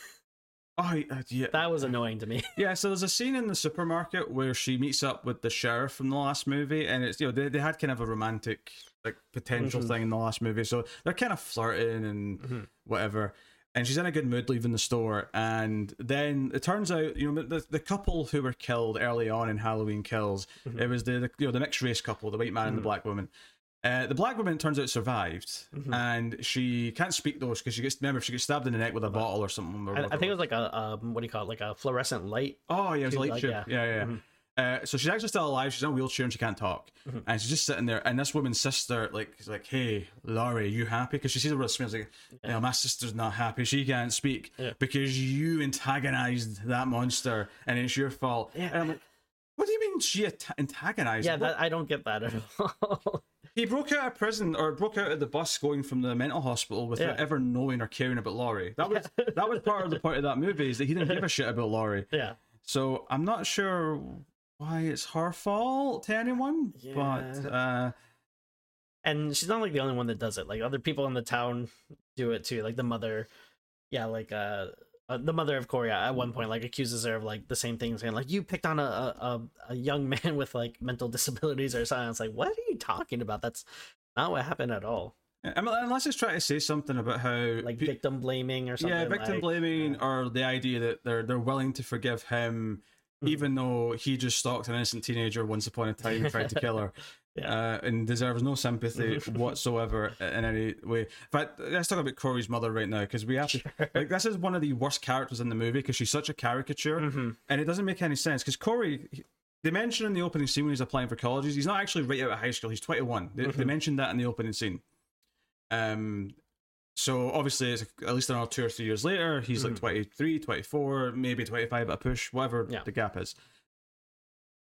S1: Oh, uh, yeah.
S2: That was annoying to me. *laughs*
S1: yeah, so there's a scene in the supermarket where she meets up with the sheriff from the last movie, and it's, you know, they, they had kind of a romantic, like, potential mm-hmm. thing in the last movie. So they're kind of flirting and mm-hmm. whatever. And she's in a good mood leaving the store. And then it turns out, you know, the, the couple who were killed early on in Halloween Kills, mm-hmm. it was the, the, you know, the mixed race couple, the white man and the mm-hmm. black woman. Uh, the black woman turns out survived, mm-hmm. and she can't speak those because she gets remember she gets stabbed in the neck with a bottle or something. Or
S2: I, I, think it was like a um, what do you call it, like a fluorescent light.
S1: Oh yeah, it was a light like, Yeah, yeah, yeah. Uh, so she's actually still alive. She's in a wheelchair and she can't talk, mm-hmm. and she's just sitting there. And this woman's sister, like, is like, "Hey, Laurie, you happy?" Because she sees her with smells like, yeah. "Yeah, my sister's not happy. She can't speak yeah. because you antagonized that monster, and it's your fault." Yeah. And I'm like, "What do you mean she antagonized?"
S2: Yeah, that, I don't get that at all. *laughs*
S1: He broke out of prison or broke out of the bus going from the mental hospital without yeah. ever knowing or caring about Laurie. That was that was part of the point of that movie is that he didn't give a shit about Laurie. *laughs*
S2: Yeah.
S1: So I'm not sure why it's her fault to anyone, yeah. but uh
S2: and she's not like the only one that does it. Like other people in the town do it too. Like the mother, yeah, like uh uh, the mother of Corey at one point like accuses her of like the same thing, saying like you picked on a, a a young *laughs* man with like mental disabilities or something. It's like what are you talking about? That's not what happened at all.
S1: Unless it's trying to say something about how
S2: like victim blaming or something.
S1: Yeah, victim
S2: like,
S1: blaming yeah. or the idea that they're they're willing to forgive him. Even though he just stalked an innocent teenager once upon a time and tried to kill her. *laughs* Yeah. Uh, and deserves no sympathy *laughs* whatsoever in any way. In fact, let's talk about Corey's mother right now because we have to. Sure. Like, this is one of the worst characters in the movie because she's such a caricature, mm-hmm. and it doesn't make any sense. Because Corey, they mention in the opening scene when he's applying for colleges, he's not actually right out of high school. He's twenty one. They, mm-hmm. they mentioned that in the opening scene. Um, so obviously, it's at least another two or three years later, he's mm-hmm. like 23, 24, maybe 25 at a push, whatever yeah. the gap is.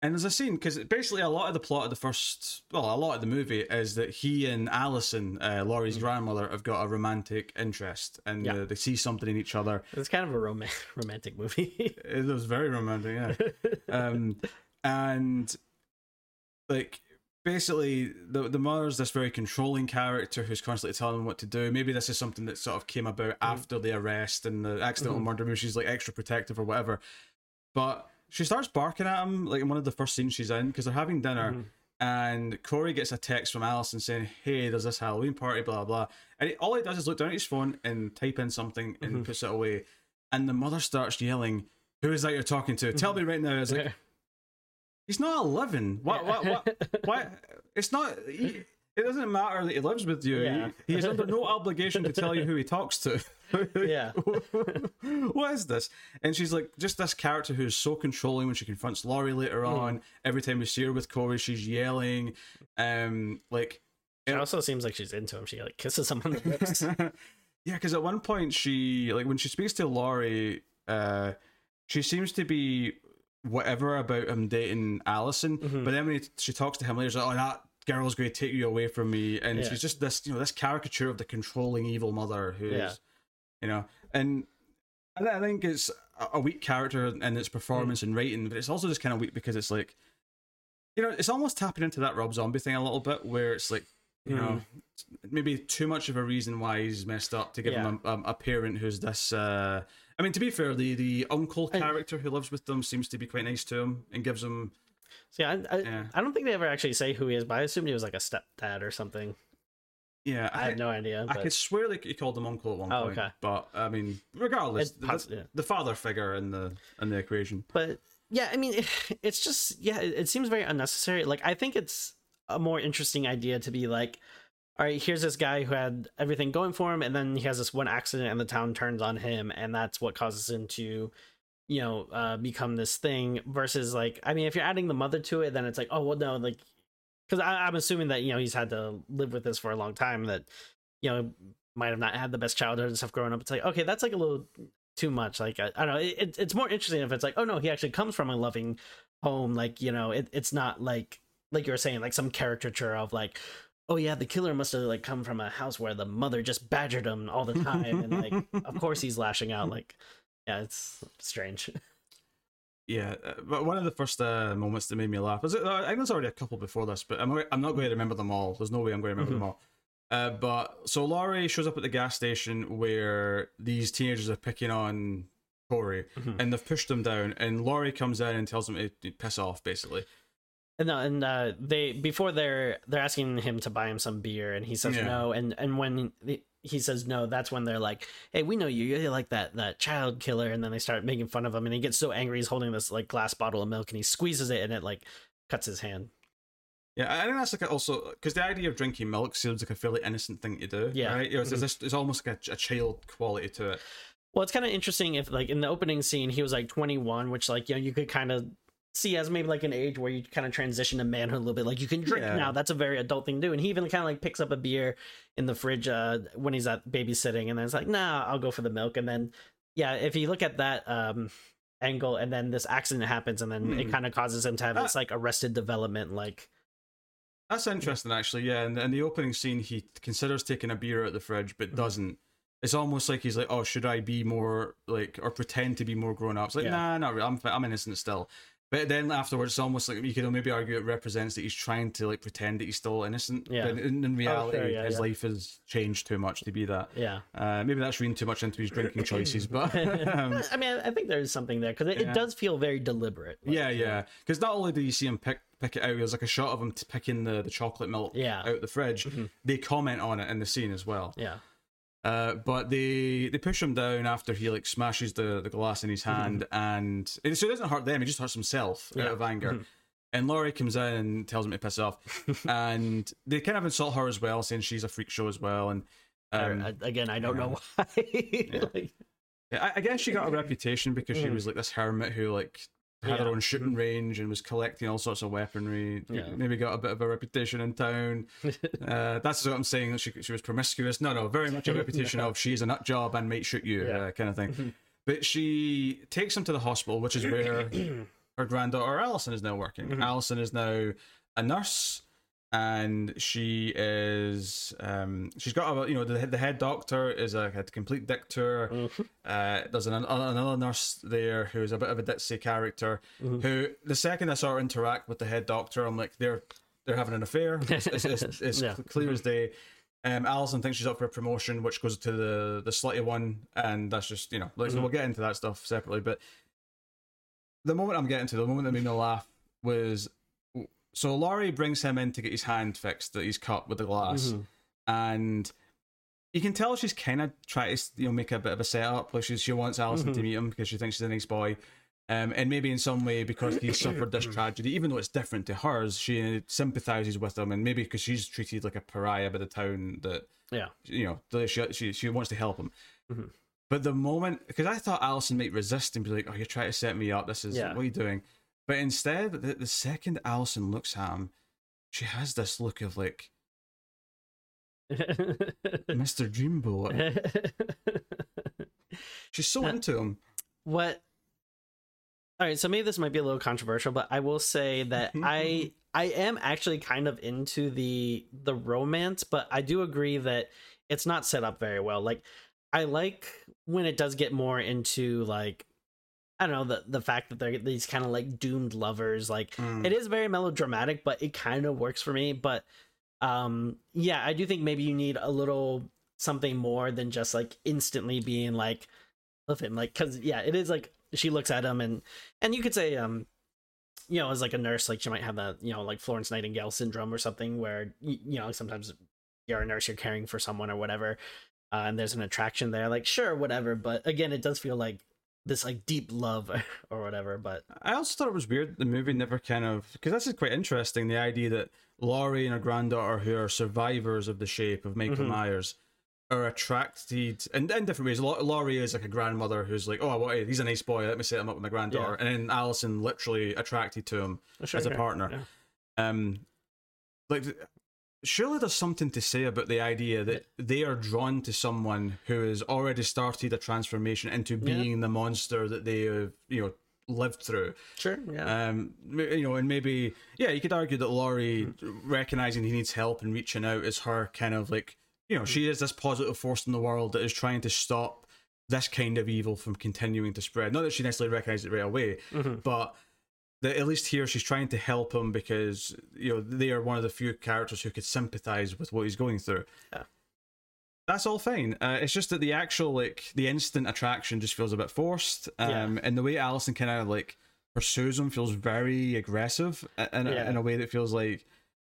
S1: And there's a scene because basically a lot of the plot of the first, well, a lot of the movie is that he and Allison, uh, Laurie's mm-hmm. grandmother, have got a romantic interest and yeah. uh, they see something in each other.
S2: It's kind of a rom- *laughs* romantic movie.
S1: it was very romantic, yeah. *laughs* um, and like basically, the the mother's this very controlling character who's constantly telling them what to do. Maybe this is something that sort of came about mm-hmm. after the arrest and the accidental mm-hmm. murder. Maybe she's like extra protective or whatever, but she starts barking at him like in one of the first scenes she's in because they're having dinner. Mm-hmm. And Corey gets a text from Allison saying, "Hey, there's this Halloween party, blah blah." And all he does is look down at his phone and type in something and mm-hmm. puts it away. And the mother starts yelling, "Who is that you're talking to? Tell mm-hmm. me right now!" Is like, *laughs* he's not eleven. What? What? What? what? It's not. He, it doesn't matter that he lives with you. Yeah. He, he's under no obligation to tell you who he talks to. *laughs*
S2: yeah. *laughs*
S1: what is this? And she's like, just this character who's so controlling when she confronts Laurie later mm. on. Every time we see her with Corey, she's yelling. Um, like
S2: it also seems like she's into him. She like kisses him on the lips. *laughs*
S1: Yeah, because at one point she like when she speaks to Laurie, uh, she seems to be whatever about him dating Allison,
S2: Mhm.
S1: but then when he, she talks to him later, she's like, "Oh, that girl's going to take you away from me," and
S2: Yeah.
S1: she's just this, you know, this caricature of the controlling evil mother who's,
S2: Yeah.
S1: you know, and I I think it's a- weak character in its performance and writing, but it's also just kind of weak because it's like, you know, it's almost tapping into that Rob Zombie thing a little bit, where it's like, you know, maybe too much of a reason why he's messed up to give him a, a, a parent who's this. Uh, I mean, to be fair, the the uncle character who lives with them seems to be quite nice to him and gives him.
S2: Yeah, I, I,
S1: Yeah.
S2: I don't think they ever actually say who he is, but I assumed he was like a stepdad or something.
S1: Yeah,
S2: I, have no idea.
S1: I
S2: but-
S1: could swear like he called him uncle at one
S2: Oh,
S1: point,
S2: okay.
S1: but I mean, regardless,
S2: poss-
S1: the,
S2: yeah.
S1: the father figure in the in the equation.
S2: but yeah i mean *laughs* it's just yeah it, it seems very unnecessary like i think it's a more interesting idea to be like all right here's this guy who had everything going for him and then he has this one accident and the town turns on him and that's what causes him to you know uh become this thing versus like i mean if you're adding the mother to it then it's like oh well no like because i'm assuming that you know he's had to live with this for a long time that you know might have not had the best childhood and stuff growing up it's like okay that's like a little too much. Like I, I don't know. It, it- it's more interesting if it's like, oh no, he actually comes from a loving home. Like you know, it, it's not like like you were saying, like some caricature of like, oh yeah, the killer must have like come from a house where the mother just badgered him all the time, and like *laughs* of course he's lashing out. Like yeah, it's strange.
S1: Yeah, uh, but one of the first uh, moments that made me laugh was it, I think there's already a couple before this, but I'm I'm not going to remember them all. There's no way I'm going to remember them all. Uh, but so Laurie shows up at the gas station where these teenagers are picking on Corey,
S2: Mhm.
S1: and they've pushed him down. And Laurie comes in and tells him to piss off, basically.
S2: And and uh, they before they're they're asking him to buy him some beer, and he says
S1: Yeah.
S2: no. And and when he, says no, that's when they're like, "Hey, we know you. You're like that that child killer." And then they start making fun of him, and he gets so angry. He's holding this like glass bottle of milk, and he squeezes it, and it like cuts his hand.
S1: Yeah, I think that's like also because the idea of drinking milk seems like a fairly innocent thing to do.
S2: Yeah.
S1: right. It's, it's, it's almost like a, a child quality to it.
S2: Well, it's kind of interesting if like in the opening scene he was like 21, which like you know you could kind of see as maybe like an age where you kind of transition to manhood a little bit. Like you can drink
S1: Yeah.
S2: now. That's a very adult thing to do. And he even kind of like picks up a beer in the fridge uh, when he's at babysitting, and then it's like, nah, I'll go for the milk. And then yeah, if you look at that um angle, and then this accident happens, and then it
S1: Hmm.
S2: kind of causes him to have
S1: Ah.
S2: this like arrested development, like
S1: That's interesting, actually. Yeah, and in the opening scene, he considers taking a beer out of the fridge, but
S2: Mhm.
S1: doesn't. It's almost like he's like, "Oh, should I be more like, or pretend to be more grown up?" It's like,
S2: Yeah.
S1: nah, not really. I'm I'm innocent still. But then afterwards, it's almost like you could maybe argue it represents that he's trying to like pretend that he's still innocent.
S2: Yeah.
S1: But in, in reality,
S2: sure, yeah,
S1: his
S2: yeah.
S1: life has changed too much to be that.
S2: yeah.
S1: Uh, maybe that's reading too much into his drinking *laughs* choices, but um,
S2: I mean, I think there's something there because it,
S1: Yeah.
S2: it does feel very deliberate. like,
S1: yeah, yeah. Because not only do you see him pick pick it out, there's like a shot of him picking the, the chocolate milk
S2: Yeah.
S1: out the fridge.
S2: Mhm.
S1: They comment on it in the scene as well.
S2: Yeah.
S1: Uh, but they they push him down after he like smashes the, the glass in his hand, and it, so it doesn't hurt them. He just hurts himself
S2: Mm-hmm. Yeah.
S1: out of anger.
S2: Mhm.
S1: And Laurie comes in and tells him to piss off, *laughs* and they kind of insult her as well, saying she's a freak show as well. And um,
S2: I- again, I don't
S1: yeah.
S2: know why. *laughs* Like,
S1: yeah, I, I guess she got a reputation because she
S2: Mhm.
S1: was like this hermit who like had her own shooting range and was collecting all sorts of weaponry.
S2: Yeah.
S1: Maybe got a bit of a reputation in town. *laughs* Uh, that's what I'm saying. She she was promiscuous. No, no, very much a *laughs* reputation of she's a nut job and might shoot you,
S2: Yeah.
S1: uh, kind of thing. *laughs* But she takes him to the hospital, which is where *clears throat* her granddaughter Allison is now working.
S2: Mhm.
S1: Allison is now a nurse, and she is um, she's got a you know the the head doctor is a, a complete dick to her.
S2: Mhm.
S1: Uh, there's an, another nurse there who's a bit of a ditzy character.
S2: Mhm.
S1: Who the second I saw her interact with the head doctor, I'm like they're they're having an affair. It's, it's, it's, *laughs* it's
S2: Yeah.
S1: clear as day. Um, Allison thinks she's up for a promotion, which goes to the the slutty one, and that's just you know. Like,
S2: Mhm.
S1: we'll get into that stuff separately. But the moment I'm getting to, the moment that made me laugh was so Laurie brings him in to get his hand fixed that he's cut with the glass,
S2: Mhm.
S1: and you can tell she's kind of trying to you know make a bit of a setup. Like she she wants Allison to
S2: Mhm.
S1: meet him because she thinks she's a nice boy. Um, and maybe in some way because he suffered this tragedy, even though it's different to hers, she sympathizes with him, and maybe because she's treated like a pariah by the town that
S2: Yeah.
S1: you know she she, she wants to help him.
S2: Mhm.
S1: But the moment, because I thought Allison might resist and be like, "Oh, you're trying to set me up. This is
S2: Yeah.
S1: what are you doing?" But instead, the, the second Allison looks at him, she has this look of like, Mr. Dreamboat. She's so
S2: Uh,
S1: into him.
S2: what all right so maybe this might be a little controversial but i will say that *laughs* i i am actually kind of into the the romance but i do agree that it's not set up very well like i like when it does get more into like i don't know the the fact that they're these kind of like doomed lovers like
S1: Mm.
S2: it is very melodramatic but it kind of works for me but um yeah i do think maybe you need a little something more than just like instantly being like love him like because yeah it is like she looks at him and and you could say um you know as like a nurse like she might have that you know like florence nightingale syndrome or something where you, you know sometimes you're a nurse you're caring for someone or whatever uh, and there's an attraction there like sure whatever but again it does feel like this like deep love *laughs* or whatever but
S1: I also thought it was weird the movie never kind of because this is quite interesting the idea that Laurie and her granddaughter who are survivors of the shape of Michael
S2: Mhm.
S1: Myers are attracted in, in different ways. Laurie is like a grandmother who's like, oh, I want, he's a nice boy. Let me set him up with my granddaughter, and then Allison literally attracted to him
S2: Sure,
S1: as a partner.
S2: yeah.
S1: Um, like surely there's something to say about the idea that they are drawn to someone who has already started a transformation into
S2: Yeah.
S1: being the monster that they have, you know, lived through.
S2: sure yeah
S1: Um, you know, and maybe yeah, you could argue that Laurie recognizing he needs help and reaching out is her kind of like you know she is this positive force in the world that is trying to stop this kind of evil from continuing to spread. Not that she necessarily recognized it right away,
S2: Mhm.
S1: but that at least here she's trying to help him because you know they are one of the few characters who could sympathize with what he's going through.
S2: Yeah.
S1: That's all fine. Uh, it's just that the actual like the instant attraction just feels a bit forced, um, and the way Allison kind of like pursues him feels very aggressive in, a,
S2: Yeah.
S1: in a way that feels like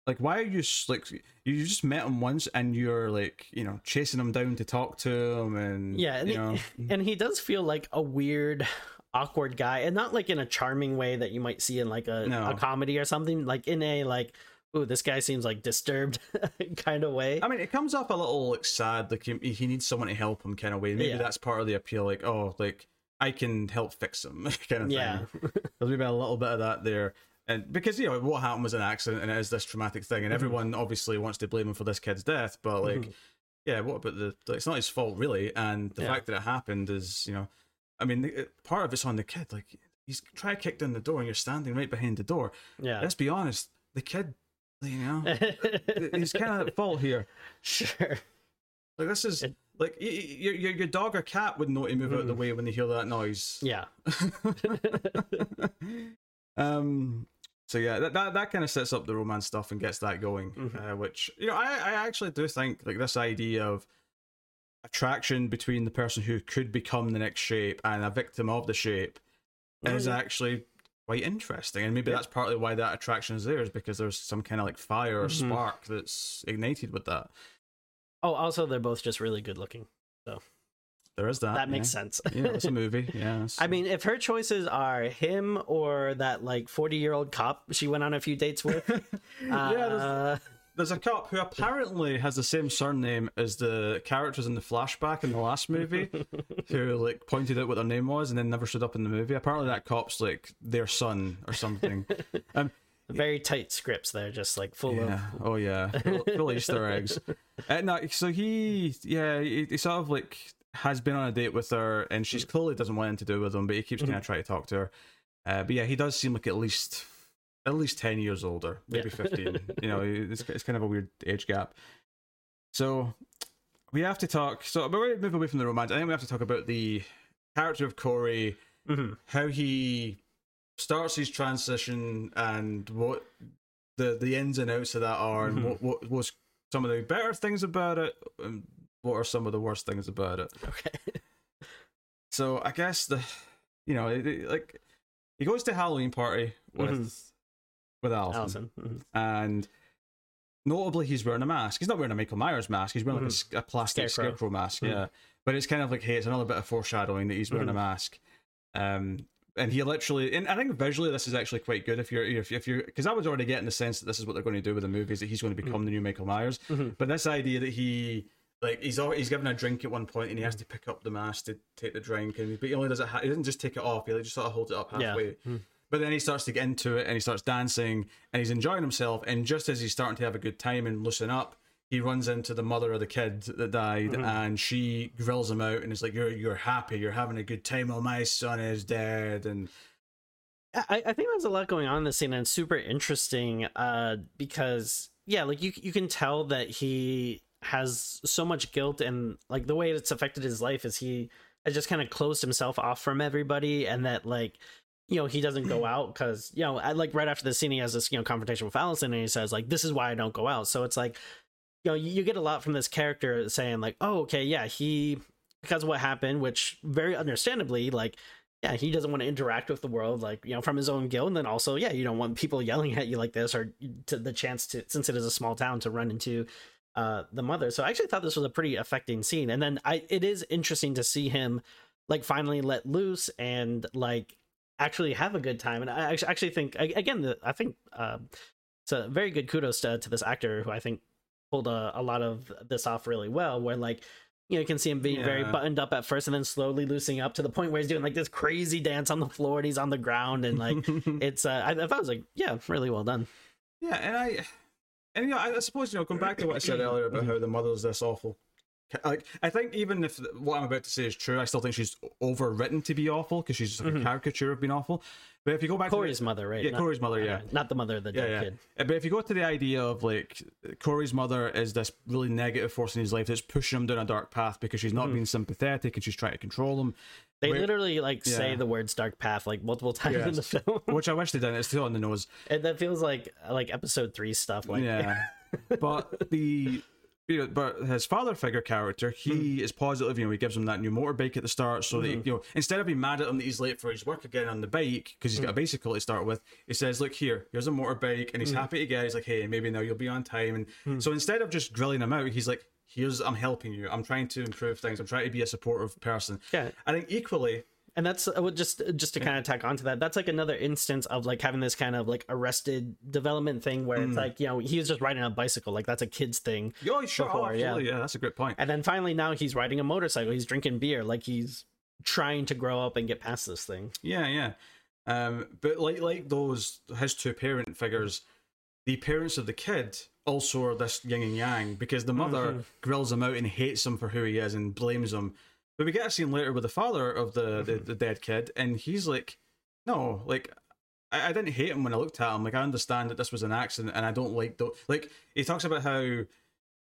S1: like why are you like you just met him once and you're like you know chasing him down to talk to him and
S2: Yeah, and
S1: you
S2: he-
S1: know *laughs*
S2: and he does feel like a weird awkward guy and not like in a charming way that you might see in like a,
S1: No.
S2: a comedy or something like in a like ooh this guy seems like disturbed *laughs* kind of way
S1: I mean, it comes off a little like sad, like he, he needs someone to help him, kind of way. Maybe
S2: Yeah.
S1: that's part of the appeal, like oh, like I can help fix him, *laughs* kind of thing.
S2: yeah
S1: thing. There's maybe a little bit of that there, and because you know what happened was an accident, and it is this traumatic thing, and
S2: Mhm.
S1: everyone obviously wants to blame him for this kid's death, but like,
S2: Mhm.
S1: yeah, what about the? Like, it's not his fault really, and the
S2: Yeah.
S1: fact that it happened is, you know, I mean, part of it's on the kid. Like he's trying to kick down the door, and you're standing right behind the door.
S2: yeah
S1: Let's be honest, the kid, you know, *laughs* he's kind of at fault here.
S2: sure
S1: Like this is
S2: It-
S1: like your your your dog or cat would know to move out of the way when they hear that noise.
S2: yeah *laughs*
S1: um. So yeah, that that, that kind of sets up the romance stuff and gets that going.
S2: Mhm.
S1: Uh, which you know, I I actually do think like this idea of attraction between the person who could become the next shape and a victim of the shape
S2: Oh,
S1: is actually quite interesting, and maybe
S2: Yeah.
S1: that's partly why that attraction is there, is because there's some kind of like fire or
S2: Mhm.
S1: spark that's ignited with that.
S2: oh also they're both just really good looking So
S1: There is that.
S2: that makes
S1: yeah.
S2: sense
S1: yeah, it's a movie. *laughs* Yeah,
S2: I mean, if her choices are him or that like forty-year-old cop she went on a few dates with, *laughs*
S1: yeah, there's, a cop who apparently has the same surname as the characters in the flashback in the last movie, *laughs* who like pointed out what their name was and then never showed up in the movie. Apparently, that cop's like their son or something. *laughs* Um,
S2: very tight scripts there, just like full
S1: yeah.
S2: of
S1: Oh yeah. Full, full Easter eggs. *laughs* Uh, no, so he, yeah, he, he sort of like has been on a date with her, and she's clearly doesn't want anything to do with him, but he keeps kind of trying to talk to her. Uh, but yeah, he does seem like at least at least ten years older, maybe
S2: Yeah.
S1: fifteen. *laughs* you know, it's, it's kind of a weird age gap. So we have to talk. So, but we move away from the romance. I think we have to talk about the character of Corey
S2: Mhm.
S1: how he starts his transition and what the the ins and outs of that are, and
S2: Mhm.
S1: what, what was some of the better things about it, and what are some of the worst things about it.
S2: okay.
S1: So I guess the, you know, it, it- like he goes to Halloween party with
S2: Mhm.
S1: With Allison,
S2: Allison. Mhm.
S1: and notably he's wearing a mask. He's not wearing a Michael Myers mask. He's wearing like a s- a, plastic
S2: Scarecrow.
S1: scarecrow, mask.
S2: Mhm.
S1: Yeah, but it's kind of like hey, it's another bit of foreshadowing that he's wearing
S2: Mhm.
S1: a mask. Um, and he literally, and I think visually this is actually quite good if you're if, if you're because I was already getting the sense that this is what they're going to do with the movie is that he's going to become the new Michael Myers. But this idea that he like he's already, he's given a drink at one point and he has to pick up the mask to take the drink and but he only does it ha- he doesn't just take it off he like, just sort of holds it up halfway.
S2: Mhm.
S1: But then he starts to get into it and he starts dancing and he's enjoying himself. And just as he's starting to have a good time and loosen up, he runs into the mother of the kid that died,
S2: Mhm.
S1: and she grills him out and is like, "You're you're happy, you're having a good time. while my son is dead." And
S2: I, I think there's a lot going on in this scene and it's super interesting uh because yeah like you you can tell that he has so much guilt and like the way it's affected his life is he has just kind of closed himself off from everybody and that like you know he doesn't go out because you know like right after the scene he has this you know confrontation with Allison and he says like this is why I don't go out so it's like you know you, you get a lot from this character saying like oh okay yeah he because of what happened which very understandably like yeah, he doesn't want to interact with the world, like you know, from his own guilt. And then also, yeah, you don't want people yelling at you like this, or to the chance to, since it is a small town, to run into uh, the mother. So I actually thought this was a pretty affecting scene. And then I, it is interesting to see him like finally let loose and like actually have a good time. And I actually think again, the, I think uh, it's a very good kudos to, to this actor who I think pulled a, a lot of this off really well. Where like you know, you can see him being very buttoned up at first and then slowly loosening up to the point where he's doing like this crazy dance on the floor and he's on the ground and like *laughs* it's uh I, I thought it was like yeah really well done
S1: yeah, and I and you know, I, I suppose you know, going back to what I said earlier about *clears throat* how the mother's this awful. Like, I think even if what I'm about to say is true, I still think she's overwritten to be awful because she's just like a caricature of being awful. But if you go back
S2: Corey's
S1: to the,
S2: mother right
S1: yeah,
S2: Not-
S1: Corey's mother, yeah.
S2: not the mother of the
S1: yeah,
S2: dead
S1: yeah.
S2: kid
S1: Uh, But if you go to the idea of like Corey's mother is this really negative force in his life that's pushing him down a dark path because she's not being sympathetic and she's trying to control him,
S2: they
S1: Where-
S2: literally like say the words dark path like multiple times in the film *laughs*
S1: which I wish they didn't. It's still on the nose.
S2: and that feels like like episode three stuff like
S1: yeah, *laughs* but the you know, but his father figure character, he hmm. is positive. You know, he gives him that new motorbike at the start, so that he, you know, instead of being mad at him that he's late for his work again on the bike because he's got a hmm. bicycle to start with, he says, "Look here, here's a motorbike," and he's happy to get. it. He's like, "Hey, maybe now you'll be on time." And so instead of just grilling him out, he's like, "Here's, I'm helping you. I'm trying to improve things. I'm trying to be a supportive person."
S2: Yeah.
S1: I think equally,
S2: and that's uh, just just to kind of tack onto that that's like another instance of like having this kind of like arrested development thing where it's like you know he was just riding a bicycle like that's a kid's thing
S1: oh, sure, oh,
S2: yeah.
S1: yeah, that's a great point.
S2: and then finally now he's riding a motorcycle he's drinking beer like he's trying to grow up and get past this thing
S1: Yeah, yeah. Um, but like like those his two parent figures, the parents of the kid also are this yin and yang because the mother
S2: Mhm.
S1: grills him out and hates him for who he is and blames him. But we get a scene later with the father of the, the, the dead kid, and he's like, "No, like I, I didn't hate him when I looked at him. Like I understand that this was an accident, and I don't like the like." He talks about how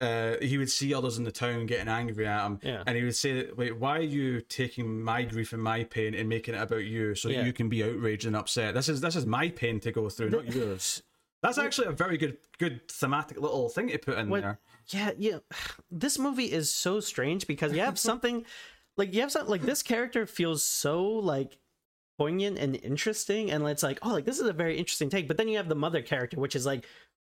S1: uh, he would see others in the town getting angry at him,
S2: Yeah.
S1: and he would say, "Wait, why are you taking my grief and my pain and making it about you so
S2: Yeah.
S1: you can be outraged and upset? This is this is my pain to go through, not yours." *laughs* That's actually a very good good thematic little thing to put in
S2: What-
S1: there.
S2: Yeah yeah. *sighs* This movie is so strange because you have *laughs* something like you have something like this character feels so like poignant and interesting and it's like oh like this is a very interesting take but then you have the mother character which is like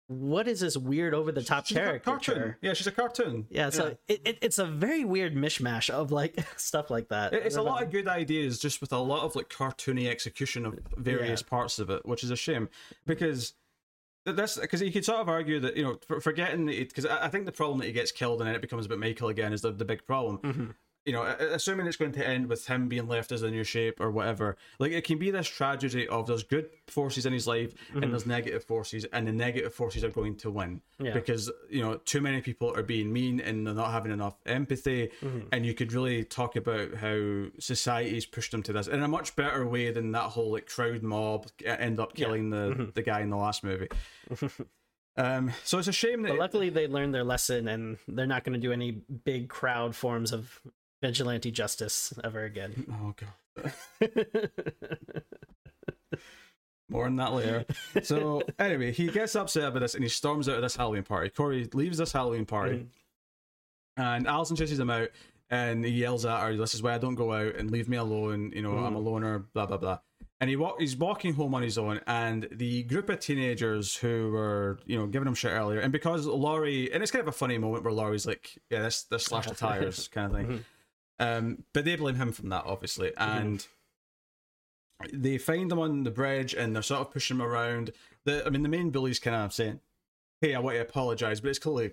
S2: what is this weird over the top character?
S1: cartoon. Yeah, she's a cartoon.
S2: yeah so It, it, it's a very weird mishmash of like *laughs* stuff like that.
S1: It- It's a lot of good ideas, just with a lot of like cartoony execution of various parts of it, which is a shame because th- this because you could sort of argue that you know forgetting because I, think the problem that he gets killed and then it becomes about Michael again is the, the big problem.
S2: Mhm.
S1: You know, assuming it's going to end with him being left as a new shape or whatever, like it can be this tragedy of there's good forces in his life and there's negative forces, and the negative forces are going to win
S2: Yeah.
S1: because you know too many people are being mean and they're not having enough empathy
S2: Mm-hmm.
S1: and you could really talk about how society's pushed them to this in a much better way than that whole like crowd mob e- end up killing the
S2: Mm-hmm.
S1: the guy in the last movie *laughs* um so it's a shame that
S2: but luckily they learned their lesson and they're not going to do any big crowd forms of vigilante justice ever again *laughs*
S1: oh god more on that later so *laughs* anyway he gets upset about this and he storms out of this halloween party corey leaves this halloween party
S2: Mm-hmm.
S1: and Allison chases him out and he yells at her, This is why I don't go out and leave me alone, you know, I'm a
S2: Mm.
S1: loner, blah blah blah. And he walk he's walking home on his own and the group of teenagers who were, you know, giving him shit earlier, and because Laurie and it's kind of a funny moment where Laurie's like, Yeah, this this slash the tires *laughs* kind of thing. Um but they blame him from that obviously. And they find him on the bridge and they're sort of pushing him around. The I mean the main bully's kind of saying, Hey, I want to apologize, but it's clearly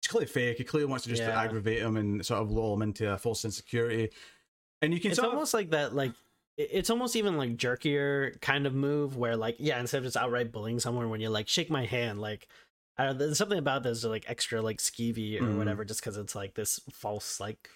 S1: it's clearly fake. He clearly wants to just
S2: Yeah.
S1: aggravate him and sort of lull him into a false insecurity. And you can
S2: it's almost like that like it's almost even like jerkier kind of move where like yeah instead of just outright bullying someone when you're like shake my hand like I don't know, there's something about this like extra like skeevy or
S1: Mhm.
S2: whatever, just because it's like this false like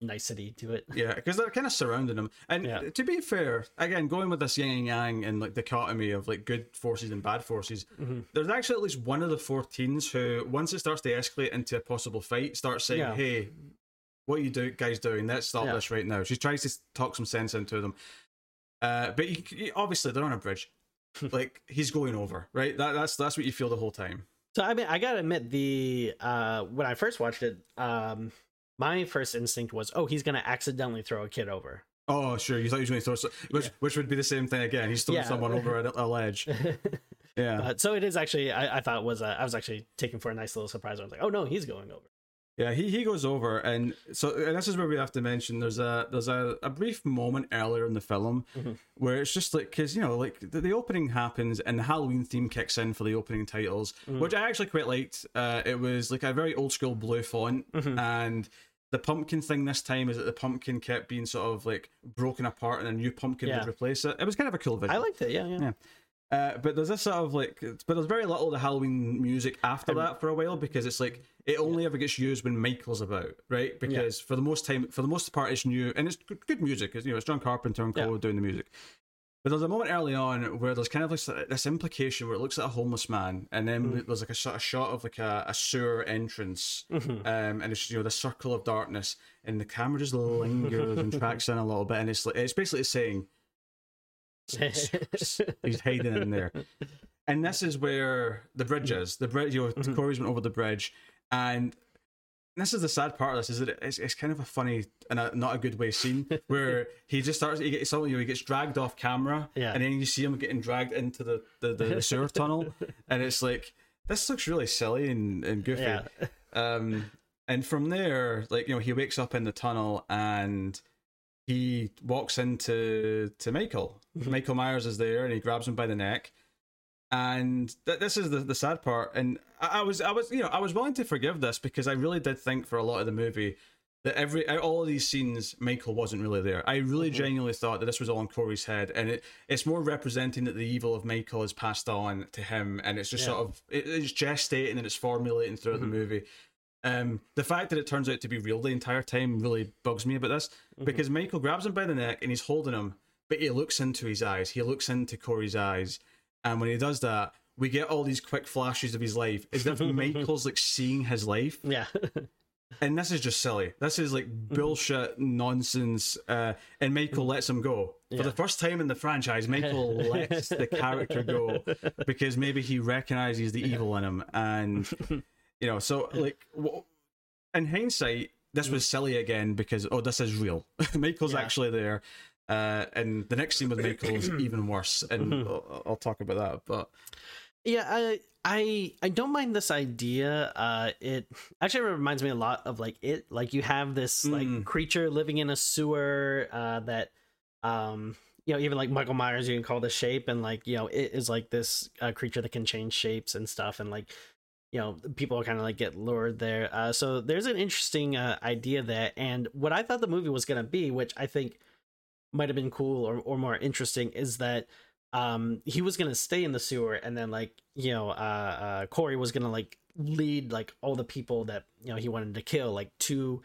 S2: nicety to it. *laughs*
S1: Yeah, because they're kind of surrounding him. And
S2: Yeah.
S1: to be fair, again, going with this yin and yang and like dichotomy of like good forces and bad forces,
S2: Mhm.
S1: there's actually at least one of the four teens who, once it starts to escalate into a possible fight, starts saying,
S2: Yeah.
S1: "Hey, what are you do, guys doing? Let's stop
S2: Yeah.
S1: this right now." She tries to talk some sense into them, uh, but you, you- obviously they're on a bridge. *laughs* like he's going over, right? That, that's that's what you feel the whole time.
S2: So I mean, I gotta admit, the uh, when I first watched it, um, my first instinct was, oh, he's gonna accidentally throw a kid over.
S1: Oh, sure. You thought he was going to throw, so- which
S2: Yeah.
S1: which would be the same thing again. He's throwing
S2: Yeah.
S1: someone over a, a ledge. Yeah.
S2: Uh, so it is actually, I, I thought was, uh, I was actually taken for a nice little surprise. I was like, oh no, he's going over.
S1: Yeah, he, he goes over, and so and this is where we have to mention there's a there's a, a brief moment earlier in the film
S2: Mhm.
S1: where it's just like because you know like the, the opening happens and the Halloween theme kicks in for the opening titles,
S2: Mhm.
S1: which I actually quite liked. Uh, it was like a very old school blue font,
S2: Mhm.
S1: and the pumpkin thing this time is that the pumpkin kept being sort of like broken apart and a new pumpkin
S2: Yeah.
S1: would replace it. It was kind of a cool vision.
S2: I liked it. Yeah, yeah.
S1: Yeah. Uh, but there's this sort of like, but there's very little of the Halloween music after that for a while because it's like it only ever gets used when Michael's about, right? Because for the most time, for the most part, it's new and it's good, music. It's, you know, it's John Carpenter and Cole
S2: Yeah.
S1: doing the music. But there's a moment early on where there's kind of like this implication where it looks at a homeless man, and then
S2: Mm.
S1: there's like a sort of shot of like a, a sewer entrance,
S2: Mhm.
S1: um, and it's you know the circle of darkness, and the camera just lingers and *laughs* tracks in a little bit, and it's like it's basically saying he's hiding in there. And this is where the bridge is. The bridge, you know,
S2: Mhm.
S1: Corey's went over the bridge, and this is the sad part of this is that it's, it's kind of a funny and a, not a good way scene *laughs* where he just starts he gets something you know, he gets dragged off camera
S2: Yeah.
S1: and then you see him getting dragged into the the, the, the sewer *laughs* tunnel and it's like this looks really silly and, and goofy
S2: yeah. *laughs*
S1: um, and from there, like you know, he wakes up in the tunnel and he walks into to Michael.
S2: Mhm.
S1: Michael Myers is there, and he grabs him by the neck. And th- this is the, the sad part. And I, I was, I was, you know, I was willing to forgive this because I really did think for a lot of the movie that every all of these scenes, Michael wasn't really there. I really
S2: Mhm.
S1: genuinely thought that this was all in Corey's head, and it, it's more representing that the evil of Michael is passed on to him, and it's just
S2: Yeah.
S1: sort of it, it's gestating and it's formulating throughout
S2: Mhm.
S1: the movie. Um, the fact that it turns out to be real the entire time really bugs me about this because Michael grabs him by the neck and he's holding him, but he looks into his eyes. He looks into Corey's eyes, and when he does that, we get all these quick flashes of his life, as if *laughs* Michael's like seeing his life,
S2: Yeah. *laughs*
S1: and this is just silly. This is like bullshit nonsense. Uh, and Michael lets him go
S2: Yeah.
S1: for the first time in the franchise. Michael *laughs* lets the character go because maybe he recognizes the evil in him, and you know, so like in hindsight, this was silly again because oh, this is real. Michael's
S2: Yeah.
S1: actually there. Uh, and the next scene with Michael is *clears throat* even worse, and *laughs* I'll, I'll talk about that. But
S2: Yeah, I I I don't mind this idea. Uh it actually reminds me a lot of like it like you have this
S1: Mm.
S2: like creature living in a sewer uh that um you know even like Michael Myers you can call the shape and like you know it is like this uh, creature that can change shapes and stuff and like you know people kind of like get lured there. Uh so there's an interesting uh, idea there and what I thought the movie was going to be which I think might have been cool or, or more interesting is that um he was gonna stay in the sewer and then like you know uh uh corey was gonna like lead like all the people that you know he wanted to kill like to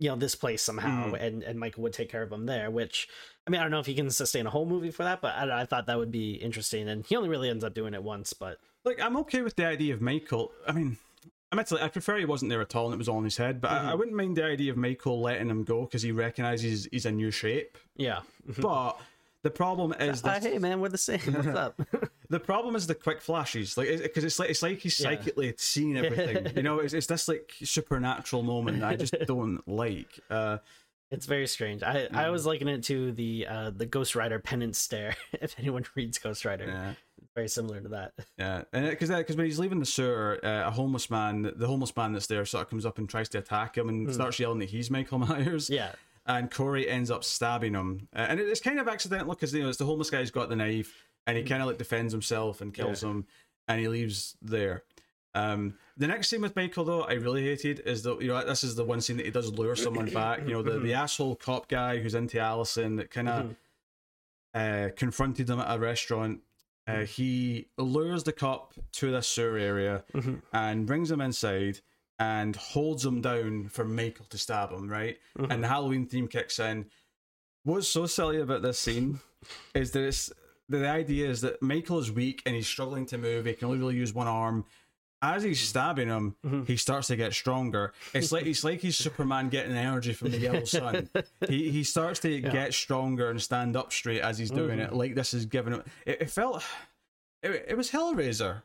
S2: you know this place somehow
S1: Mm.
S2: and and michael would take care of him there which i mean i don't know if he can sustain a whole movie for that but i, I thought that would be interesting and he only really ends up doing it once but
S1: like, I'm okay with the idea of Michael. I mean, admittedly, I prefer he wasn't there at all and it was all in his head. But I, I
S2: Mhm.
S1: wouldn't mind the idea of Michael letting him go because he recognizes he's a new shape.
S2: yeah *laughs*
S1: But the problem is
S2: uh,
S1: that *laughs*
S2: hey man we're the same what's *laughs* up
S1: the problem is the quick flashes, like because it's like it's like he's
S2: Yeah.
S1: psychically seeing everything. you know, it's, it's this like supernatural moment that I just don't like. Uh,
S2: It's very strange. I, I
S1: Mm.
S2: was liking it to the uh the Ghost Rider penance stare. if anyone reads Ghost Rider,
S1: yeah,
S2: very similar to that. *laughs*
S1: yeah, and because because when he's leaving the sewer, uh, a homeless man, the homeless man that's there, sort of comes up and tries to attack him and
S2: Hmm.
S1: starts yelling that he's Michael *laughs* Myers.
S2: Yeah,
S1: and Corey ends up stabbing him, uh, and it's kind of accidental because you know it's the homeless guy's got the knife, and he kind of like defends himself and kills him, and he leaves there. Um, the next scene with Michael though, I really hated is that you know this is the one scene that he does lure someone back. You know the the *laughs* asshole cop guy who's into Allison that kind of uh, confronted him at a restaurant. Uh, he lures the cop to this sewer area
S2: Mhm.
S1: and brings him inside and holds him down for Michael to stab him, right?
S2: Mhm.
S1: And the Halloween theme kicks in. What's so silly about this scene *laughs* is that it's, the idea is that Michael is weak and he's struggling to move. He can only really use one arm. As he's stabbing him,
S2: Mhm.
S1: he starts to get stronger. It's like it's like he's Superman getting energy from the yellow sun. *laughs* He he starts to get stronger and stand up straight as he's doing it. Like this is giving him. It, it felt. It, it was Hellraiser.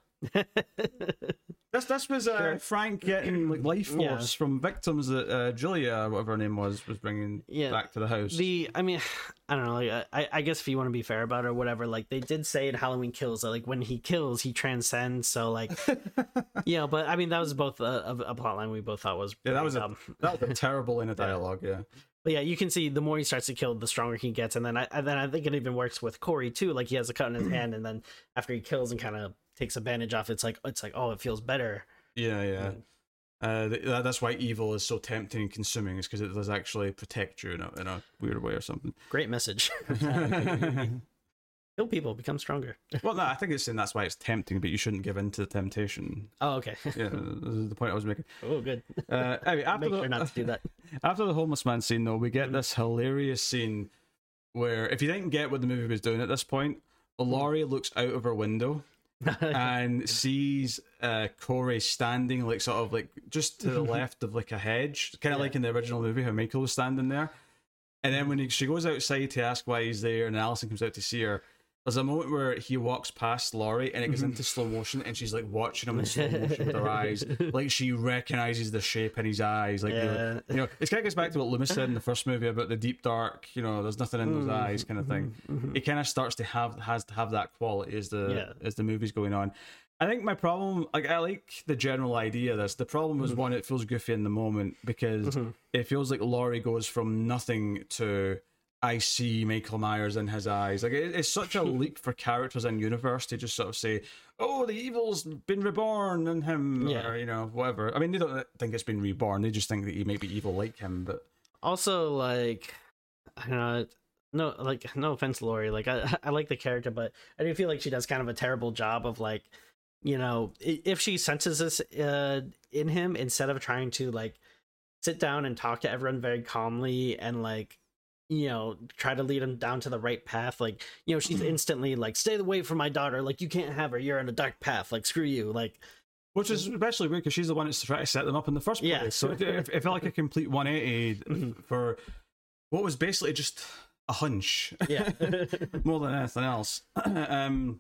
S1: This this was uh,
S2: Sure.
S1: Frank getting *clears throat* like life
S2: Yeah.
S1: force from victims that uh, Julia, whatever her name was, was bringing
S2: Yeah.
S1: back to the house.
S2: the i mean *sighs* i don't know like i i guess if you want to be fair about it or whatever like they did say in halloween kills that like when he kills he transcends so like *laughs* you know but i mean that was both a, a, plot line we both thought was
S1: yeah, that was a that was a *laughs* terrible in a dialogue. Yeah,
S2: but yeah you can see the more he starts to kill the stronger he gets and then i and then i think it even works with corey too like he has a cut in his *clears throat* hand and then after he kills and kind of takes a bandage off it's like it's like oh it feels better
S1: yeah, yeah. Uh, that, that's why evil is so tempting and consuming. Is because it does actually protect you in a, in a weird way or something.
S2: great message *laughs* *laughs* kill people become stronger *laughs*
S1: well, no, I think it's saying that's why it's tempting, but you shouldn't give in to the temptation.
S2: oh okay
S1: Yeah, this is the point I was making.
S2: oh good
S1: Uh, anyway, after
S2: make
S1: the,
S2: sure not to do that
S1: After the homeless man scene, though, we get this hilarious scene where, if you didn't get what the movie was doing at this point, Laurie looks out of her window *laughs* and sees uh, Corey standing, like sort of like just to the *laughs* left of like a hedge, kind of
S2: Yeah.
S1: like in the original movie how Michael was standing there. And then when he, she goes outside to ask why he's there, and Allison comes out to see her. There's a moment where he walks past Laurie and it goes into slow motion, and she's like watching him in slow motion with her eyes, *laughs* like she recognizes the shape in his eyes. Like you know,
S2: Yeah.
S1: you know, it kind of goes back to what Loomis said in the first movie about the deep dark. You know, there's nothing in those
S2: Mm,
S1: eyes, kind of thing.
S2: mhm.
S1: It kind of starts to have has to have that quality as the
S2: Yeah.
S1: as the movie's going on. I think my problem, like I like the general idea of this. The problem is one, it feels goofy in the moment because
S2: Mhm.
S1: it feels like Laurie goes from nothing to I see Michael Myers in his eyes. Like it, it's such a *laughs* leap for characters in universe to just sort of say, "Oh, the evil's been reborn in him,"
S2: Yeah.
S1: or you know, whatever. I mean, they don't think it's been reborn. They just think that he may be evil like him. But
S2: also like I don't know no like no offense Laurie like I *laughs* I like the character but I do feel like she does kind of a terrible job of like you know if she senses this uh in him instead of trying to like sit down and talk to everyone very calmly and like you know try to lead him down to the right path like you know she's instantly like stay away from my daughter like you can't have her you're on a dark path like screw you like
S1: which is especially weird because she's the one that's trying to set them up in the first place.
S2: Yeah.
S1: So it, it, it felt like a complete 180
S2: Mhm.
S1: for what was basically just a hunch.
S2: yeah *laughs*
S1: more than anything else. *clears throat* um,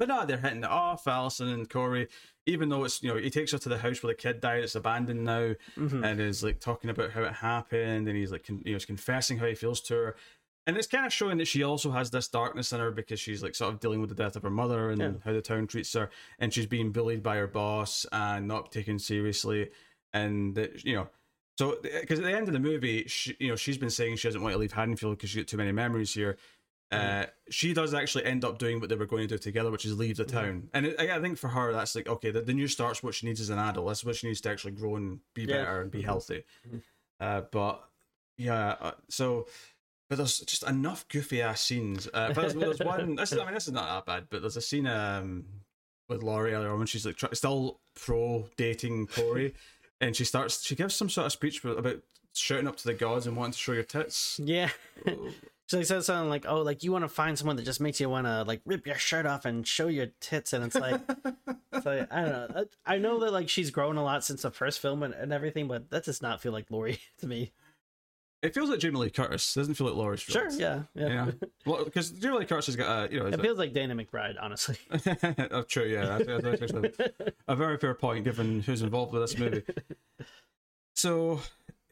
S1: but no, they're hitting it off, Allison and Corey. Even though it's you know he takes her to the house where the kid died, it's abandoned now,
S2: Mhm.
S1: and is like talking about how it happened, and he's like con- you know he's confessing how he feels to her, and it's kind of showing that she also has this darkness in her because she's like sort of dealing with the death of her mother and
S2: Yeah.
S1: how the town treats her, and she's being bullied by her boss and not taken seriously, and that you know so, because at the end of the movie, she, you know, she's been saying she doesn't want to leave Haddonfield because she's got too many memories here. Uh, she does actually end up doing what they were going to do together, which is leave the town. And it, I I think for her, that's like okay, the, the new start's what she needs as an adult. That's what she needs to actually grow and be
S2: Yeah.
S1: better and be
S2: Mhm.
S1: healthy.
S2: Mhm.
S1: Uh, but yeah, uh, so but there's just enough goofy ass scenes. Uh, but there's, there's one. *laughs* This is, I mean, this is not that bad, but there's a scene um with Laurie earlier on when she's like try, still pro dating Corey, *laughs* and she starts she gives some sort of speech about shouting up to the gods and wanting to show your tits.
S2: yeah So he says something like, "Oh, like you want to find someone that just makes you want to like rip your shirt off and show your tits," and it's like, *laughs* it's like I don't know. I I know that like she's grown a lot since the first film and, and everything, but that does not feel like Laurie *laughs* to me.
S1: It feels like Jamie Lee Curtis. It doesn't feel like Laurie
S2: Sure,
S1: Strode.
S2: yeah, yeah.
S1: Yeah, well, because Jamie Lee Curtis has got a you know.
S2: It feels like Danny McBride, honestly. *laughs*
S1: oh, true. Yeah, that's, that's actually a very fair point given who's involved with this movie. So,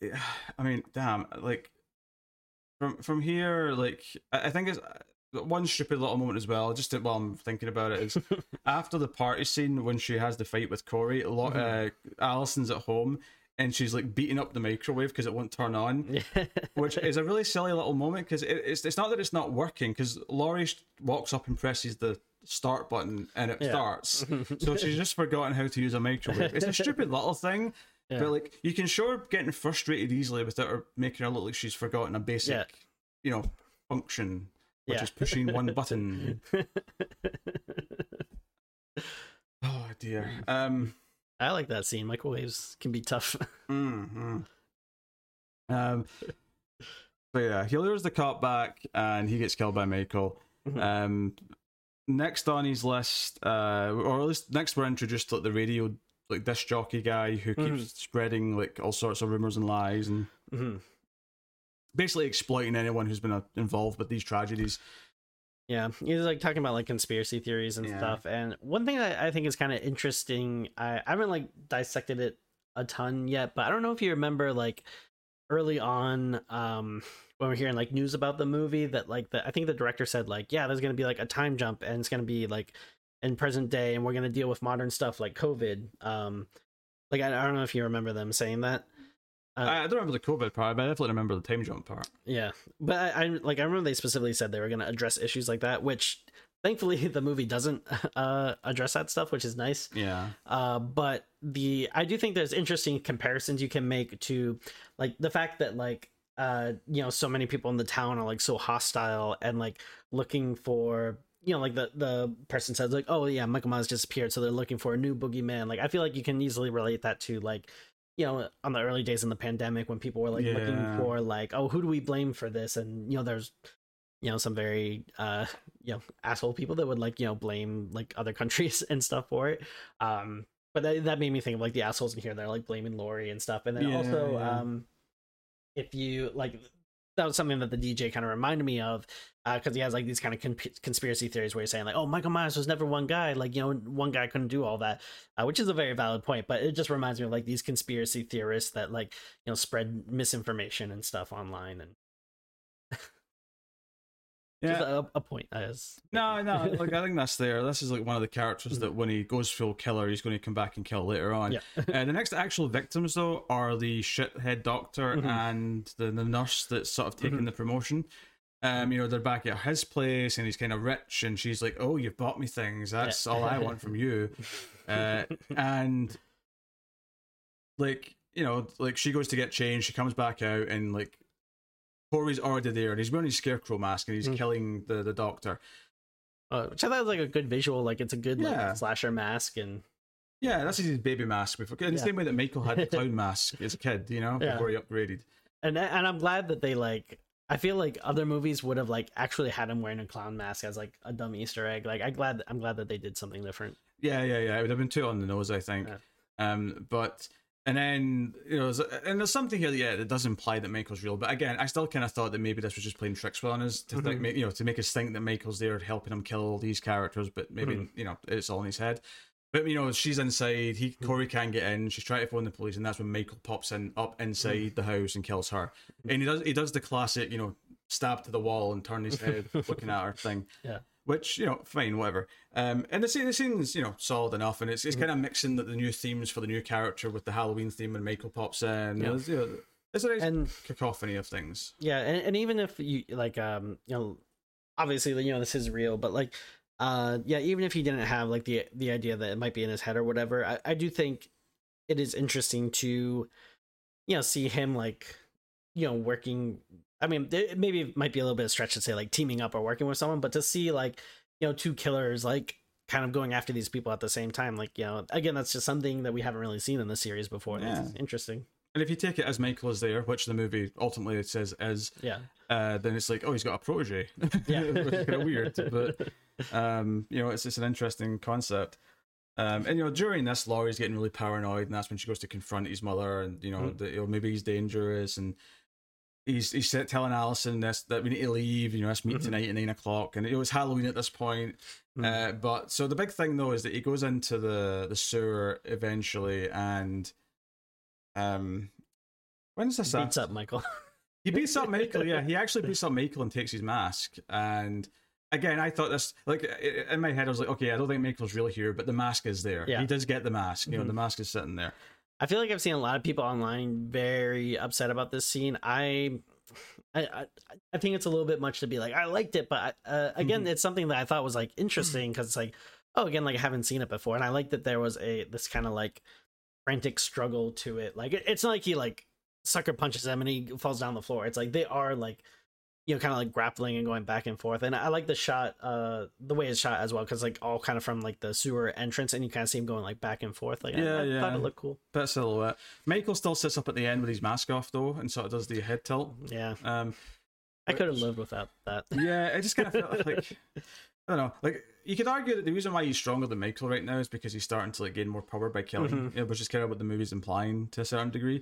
S1: yeah, I mean, damn, like from from here, like I, I think it's uh, one stupid little moment as well. Just to, while I'm thinking about it, is *laughs* after the party scene when she has the fight with Corey. A lot, uh, Allison's at home and she's like beating up the microwave because it won't turn on *laughs* which is a really silly little moment because it, it's it's not that it's not working because Laurie walks up and presses the start button and it
S2: Yeah.
S1: starts. *laughs* so she's just forgotten how to use a microwave. It's a stupid little thing,
S2: Yeah.
S1: but like you can show her getting frustrated easily without her making her look like she's forgotten a basic,
S2: Yeah.
S1: you know, function. which
S2: Yeah.
S1: is pushing one button. *laughs* Oh dear. Um.
S2: I like that scene. Microwaves can be tough.
S1: mhm. *laughs* Um. But yeah, he lures the cop back, and he gets killed by Michael.
S2: Mhm.
S1: Um. Next on his list, uh, or at least next we're introduced to like the radio like disc jockey guy who keeps
S2: Mhm.
S1: spreading like all sorts of rumors and lies and
S2: Mhm.
S1: basically exploiting anyone who's been uh, involved with these tragedies.
S2: Yeah, he's like talking about like conspiracy theories and
S1: Yeah.
S2: stuff. And one thing that I think is kind of interesting, I, I haven't like dissected it a ton yet, but I don't know if you remember like early on, um, when we're hearing like news about the movie that like the I think the director said like, yeah, there's gonna be like a time jump and it's gonna be like in present day and we're gonna deal with modern stuff like COVID. Um, like I, I don't know if you remember them saying that. Uh,
S1: I, I don't remember the COVID part, but I definitely remember the time jump part.
S2: Yeah, but I, I like I remember they specifically said they were going to address issues like that, which thankfully *laughs* the movie doesn't *laughs* uh, address that stuff, which is nice.
S1: Yeah.
S2: Uh, but the I do think there's interesting comparisons you can make to like the fact that like uh you know so many people in the town are like so hostile and like looking for you know like the the person says like oh yeah Michael Myers disappeared so they're looking for a new boogeyman. Like I feel like you can easily relate that to like you know on the early days in the pandemic when people were like looking for like oh who do we blame for this? And you know there's you know some very uh you know asshole people that would like you know blame like other *laughs* countries and stuff for it. Um but that, that made me think of like the assholes in here they're like blaming Laurie and stuff. And then
S1: Yeah,
S2: also
S1: yeah.
S2: um if you like that was something that the DJ kind of reminded me of because he has like these kind of con- conspiracy theories where he's saying like oh Michael Myers was never one guy like you know one guy couldn't do all that uh, which is a very valid point but it just reminds me of like these conspiracy theorists that like you know spread misinformation and stuff online and
S1: Yeah.
S2: a, a point as
S1: No, no, *laughs* like I think that's there. This is like one of the characters that when he goes full killer, he's going to come back and kill later on.
S2: yeah *laughs*
S1: Uh, the next actual victims, though, are the shithead doctor
S2: Mhm.
S1: and the, the nurse that's sort of taking
S2: Mhm.
S1: the promotion. Um, you know, they're back at his place and he's kind of rich, and she's like, "Oh, you've bought me things. That's all I want from you." *laughs* Uh, and like, you know, like she goes to get changed, she comes back out, and like Corey's already there, and he's wearing his scarecrow mask, and he's
S2: Mm.
S1: killing the the doctor.
S2: uh, which I thought was like a good visual like it's a good like slasher mask and
S1: Yeah, that's his baby mask. Before, in the
S2: Yeah.
S1: same way that Michael had the *laughs* clown mask as a kid, you know,
S2: Yeah.
S1: before he upgraded.
S2: and and I'm glad that they like. I feel like other movies would have like actually had him wearing a clown mask as like a dumb Easter egg. Like I glad I'm glad that they did something different.
S1: Yeah, yeah, yeah. It would have been too on the nose, I think.
S2: Yeah.
S1: Um, but and then you know, there's- and there's something here, yeah, that does imply that Michael's real. But again, I still kind of thought that maybe this was just playing tricks on us to think,
S2: Mhm.
S1: you know, to make us think that Michael's there helping him kill all these characters. But maybe
S2: Mhm.
S1: you know, it's all in his head. But you know, she's inside. He
S2: Mm-hmm.
S1: Corey can't get in. She's trying to phone the police, and that's when Michael pops in up inside the house and kills her.
S2: Mm-hmm.
S1: And he does he does the classic, you know, stab to the wall and turn his head looking at her thing. *laughs*
S2: Yeah.
S1: Which you know, fine, whatever. Um, and the scene, the scene's you know solid enough, and it's
S2: Mm-hmm.
S1: it's kind of mixing the, the new themes for the new character with the Halloween theme, and Michael pops in.
S2: Yeah.
S1: It's, you know, it's a nice
S2: And
S1: cacophony of things.
S2: yeah, and, and even if you like um you know obviously you know this is real, but like uh yeah, even if he didn't have like the the idea that it might be in his head or whatever, I, I do think it is interesting to you know see him like you know working i mean maybe it might be a little bit of stretch to say like teaming up or working with someone but to see like you know two killers like kind of going after these people at the same time like you know again that's just something that we haven't really seen in the series before and it's
S1: Yeah.
S2: interesting
S1: And if you take it as Michael is there, which the movie ultimately says is,
S2: yeah
S1: uh, then it's like, oh, he's got a protege,
S2: Yeah. *laughs*
S1: which is kind of weird. But um, you know, it's it's an interesting concept. Um, and you know, during this, Laurie's getting really paranoid, and that's when she goes to confront his mother, and you know,
S2: Mm.
S1: that you know, maybe he's dangerous, and he's he's telling Allison this that we need to leave. You know, let's meet
S2: Mhm.
S1: tonight at nine o'clock, and it was Halloween at this point.
S2: Mm.
S1: Uh, but so the big thing though is that he goes into the the sewer eventually, and um, when's this? at?
S2: beats up michael *laughs*
S1: He beats up Michael, yeah. He actually beats up Michael and takes his mask. And again, I thought this, like, in my head, I was like, okay, I don't think Michael's really here, but the mask is there.
S2: Yeah.
S1: He does get the mask. You know,
S2: Mhm.
S1: the mask is sitting there.
S2: I feel like I've seen a lot of people online very upset about this scene. I, I, I, think it's a little bit much to be like I liked it, but uh, again,
S1: Mhm.
S2: it's something that I thought was like interesting because it's like, oh, again, like I haven't seen it before, and I like that there was a this kind of like frantic struggle to it. Like it, it's not like he like sucker punches them and he falls down the floor. It's like they are like, you know, kind of like grappling and going back and forth. And I like the shot, uh, the way it's shot as well, because like all kind of from like the sewer entrance, and you kind of see him going like back and forth. Like,
S1: Yeah,
S2: I, I
S1: yeah.
S2: thought it looked cool.
S1: Of silhouette. Michael still sits up at the end with his mask off though, and sort of does the head tilt.
S2: Yeah,
S1: Um,
S2: I could have lived without that.
S1: yeah, it just kind of felt like *laughs* I don't know. Like you could argue that the reason why he's stronger than Michael right now is because he's starting to like gain more power by killing,
S2: Mhm.
S1: you know, which is kind of what the movie's implying to a certain degree.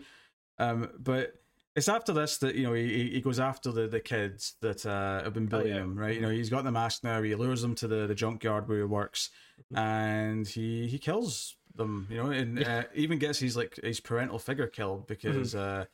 S1: Um, but it's after this that you know he, he goes after the, the kids that uh, have been bullying
S2: Oh, yeah.
S1: him, right? You know he's got the mask now. He lures them to the, the junkyard where he works,
S2: Mm-hmm.
S1: and he he kills them. You know, and uh, even gets his like his parental figure killed because.
S2: Mm-hmm.
S1: Uh,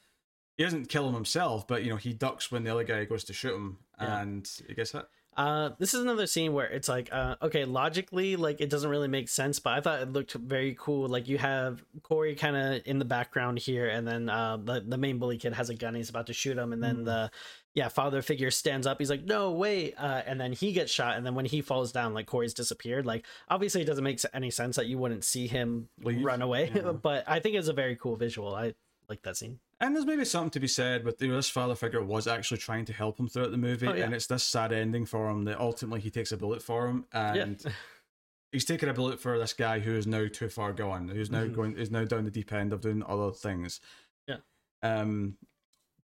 S1: he doesn't kill him himself, but you know he ducks when the other guy goes to shoot him,
S2: Yeah.
S1: and he gets hit.
S2: Uh, this is another scene where it's like, uh, okay, logically, like it doesn't really make sense, but I thought it looked very cool. Like you have Corey kind of in the background here, and then uh, the the main bully kid has a gun, he's about to shoot him, and then
S1: Mhm.
S2: the yeah father figure stands up, he's like, no wait, uh, and then he gets shot, and then when he falls down, like Corey's disappeared. Like obviously, it doesn't make any sense that you wouldn't see him
S1: Leave.
S2: run away,
S1: Yeah. *laughs*
S2: but I think it's a very cool visual. I like that scene.
S1: And there's maybe something to be said with you know this father figure was actually trying to help him throughout the movie,
S2: Oh, yeah.
S1: and it's this sad ending for him that ultimately he takes a bullet for him, and
S2: yeah,
S1: he's taking a bullet for this guy who is now too far gone, who's now
S2: Mhm.
S1: going is now down the deep end of doing other things.
S2: Yeah.
S1: Um,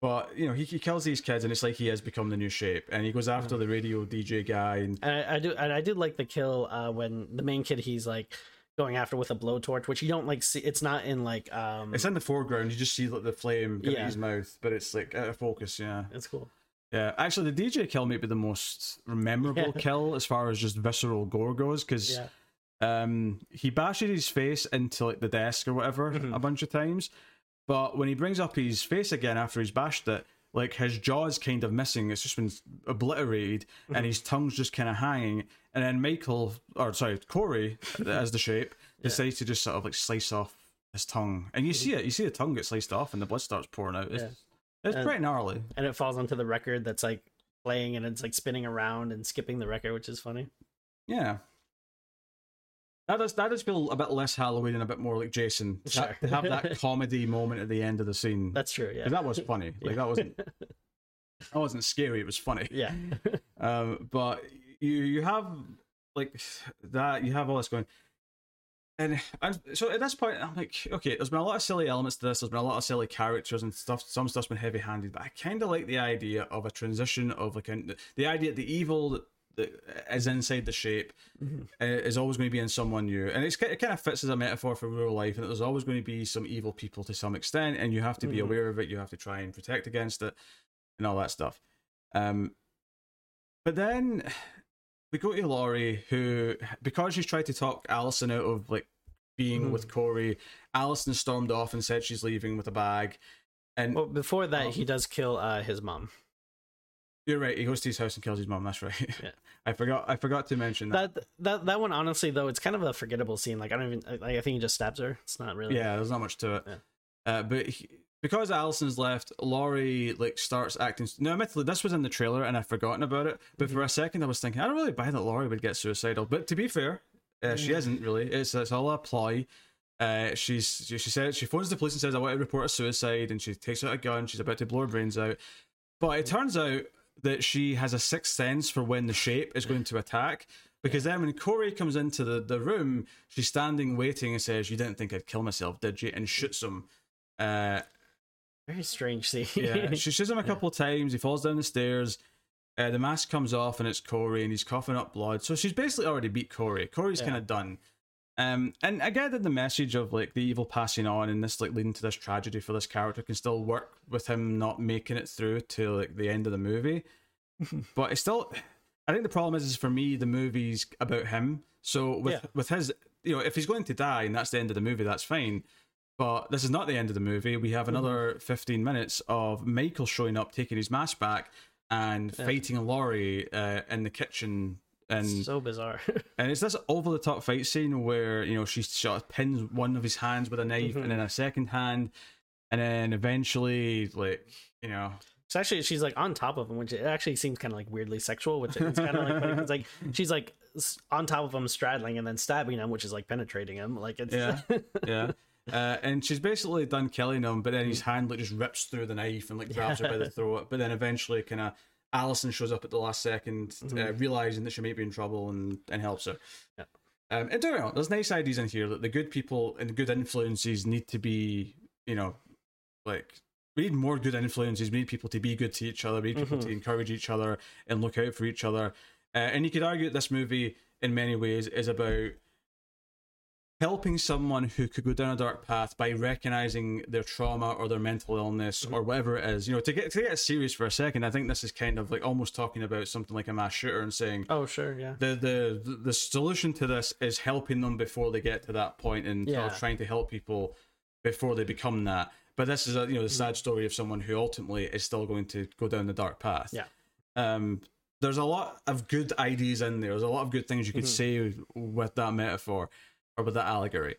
S1: but you know he, he kills these kids, and it's like he has become the new shape, and he goes after the radio DJ guy, and
S2: And I, I do, and I did like the kill uh, when the main kid he's like going after with a blowtorch, which you don't like see. It's not in like um.
S1: it's in the foreground. You just see like the flame get
S2: Yeah.
S1: in his mouth, but it's like out of focus. Yeah.
S2: it's cool.
S1: Yeah, actually, the DJ kill may be the most memorable
S2: Yeah.
S1: kill as far as just visceral gore goes, because
S2: Yeah,
S1: um, he bashes his face into like the desk or whatever
S2: Mhm.
S1: a bunch of times, but when he brings up his face again after he's bashed it, like his jaw's kind of missing. It's just been obliterated,
S2: Mhm.
S1: and his tongue's just kind of hanging. And then Michael, or sorry, Corey, *laughs* as the shape, decides to just sort of like slice off his tongue, and you see it. You see the tongue get sliced off, and the blood starts pouring out. It's,
S2: Yeah.
S1: it's
S2: And-
S1: pretty gnarly.
S2: and it falls onto the record that's like playing, and it's like spinning around and skipping the record, which is funny.
S1: Yeah. That does that does feel a bit less Halloween and a bit more like Jason. To,
S2: Sure.
S1: to have that *laughs* comedy moment at the end of the scene.
S2: That's true. Yeah,
S1: that was funny. Like
S2: Yeah.
S1: that wasn't *laughs* that wasn't scary, it was funny.
S2: yeah,
S1: Um but you you have like that you have all this going and, and so at this point I'm like, okay, there's been a lot of silly elements to this, there's been a lot of silly characters and stuff some stuff's been heavy handed, but I kinda like the idea of a transition of like an, the idea the evil that, that is inside the shape
S2: Mhm.
S1: uh, is always going to be in someone new, and it's, it kind of fits as a metaphor for real life. And there's always going to be some evil people to some extent, and you have to be
S2: Mhm.
S1: aware of it. You have to try and protect against it, and all that stuff. Um, but then we go to Laurie, who because she's tried to talk Allison out of like being
S2: Mhm.
S1: with Corey, Allison stormed off and said she's leaving with a bag. And
S2: Well, before that,
S1: Oh.
S2: he does kill uh, his mom.
S1: you're right, he goes to his house and kills his mom. That's right. *laughs*
S2: Yeah.
S1: I forgot. I forgot to mention that.
S2: That that that one, honestly, though, it's kind of a forgettable scene. Like I don't even. Like, I think he just stabs her. It's not really.
S1: Yeah, there's not much to it.
S2: Yeah.
S1: Uh, but he, because Allison's left, Laurie like starts acting. Now, admittedly, this was in the trailer and I've forgotten about it. But for a second, I was thinking, I don't really buy that Laurie would get suicidal. But to be fair, uh, she
S2: Mm.
S1: isn't really. It's it's all a ploy. Uh, she's she, she said she phones the police and says I want to report a suicide, and she takes out a gun. She's about to blow her brains out. But it turns out that she has a sixth sense for when the shape is going to attack. Because then when Corey comes into the, the room, she's standing waiting and says, You didn't think I'd kill myself, did you? And shoots him. Uh,
S2: Very strange scene.
S1: yeah, she shoots him a *laughs* couple of times. He falls down the stairs. Uh, the mask comes off and it's Corey and he's coughing up blood. So she's basically already beat Corey. Corey's
S2: Yeah.
S1: kind of done. Um, and I get that the message of like the evil passing on and this like leading to this tragedy for this character can still work with him not making it through to like the end of the movie. *laughs* but it's still, I think the problem is, is for me the movie's about him. So with
S2: Yeah.
S1: with his, you know, if he's going to die and that's the end of the movie, that's fine. But this is not the end of the movie. We have another 15 minutes of Michael showing up, taking his mask back, and
S2: Yeah.
S1: fighting Laurie uh, in the kitchen. And
S2: so bizarre. *laughs*
S1: and it's this over the top fight scene where you know she pins one of his hands with a knife
S2: Mhm.
S1: and then a second hand, and then eventually, like you know,
S2: It's actually she's like on top of him, which it actually seems kind of like weirdly sexual, which it's kind of like funny 'cause, like *laughs* she's like on top of him, straddling and then stabbing him, which is like penetrating him. Like it's
S1: Yeah. *laughs* yeah. Uh, and she's basically done killing him, but then his hand like just rips through the knife and like grabs her by the throat. But then eventually, kind of Allison shows up at the last 2nd uh,
S2: Mhm.
S1: realizing that she might be in trouble and, and helps her.
S2: Yeah.
S1: Um, and don't wrong, there's nice ideas in here that the good people and the good influences need to be, you know, like we need more good influences. We need people to be good to each other. We need people
S2: Mhm.
S1: to encourage each other and look out for each other. Uh, and you could argue that this movie, in many ways, is about helping someone who could go down a dark path by recognizing their trauma or their mental illness or whatever it is. You know, to get to get serious for a second, I think this is kind of like almost talking about something like a mass shooter and saying
S2: Oh, sure, yeah.
S1: the the the solution to this is helping them before they get to that point and
S2: Yeah.
S1: trying to help people before they become that. But this is a you know the
S2: Mm-hmm.
S1: sad story of someone who ultimately is still going to go down the dark path.
S2: Yeah.
S1: Um, there's a lot of good ideas in there. There's a lot of good things you could say with that metaphor or with that allegory.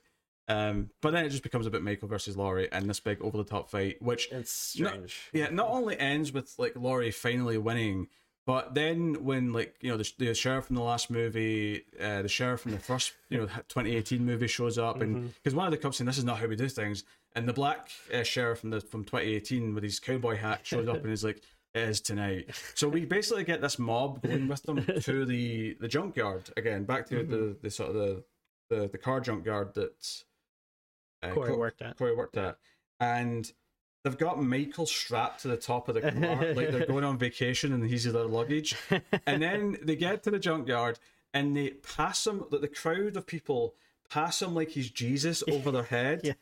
S1: Um, but then it just becomes a bit Michael versus Laurie and this big over the top fight, which
S2: It's strange.
S1: yeah, not only ends with like Laurie finally winning, but then when like you know the, the sheriff from the last movie, uh, the sheriff from the first you know *laughs* 2018 movie shows up, and because one of the cops saying this is not how we do things, and the black uh, sheriff from the from 2018 with his cowboy hat shows up *laughs* and is like. It is tonight. So we basically get this mob going with them *laughs* to the the junkyard again, back to the, the sort of the, the the car junkyard that uh,
S2: Corey
S1: Co-
S2: worked at.
S1: Corey worked at, and they've got Michael strapped to the top of the *laughs* car, like they're going on vacation, and he's their luggage. And then they get to the junkyard, and they pass him. The the crowd of people pass him like he's Jesus *laughs* over their head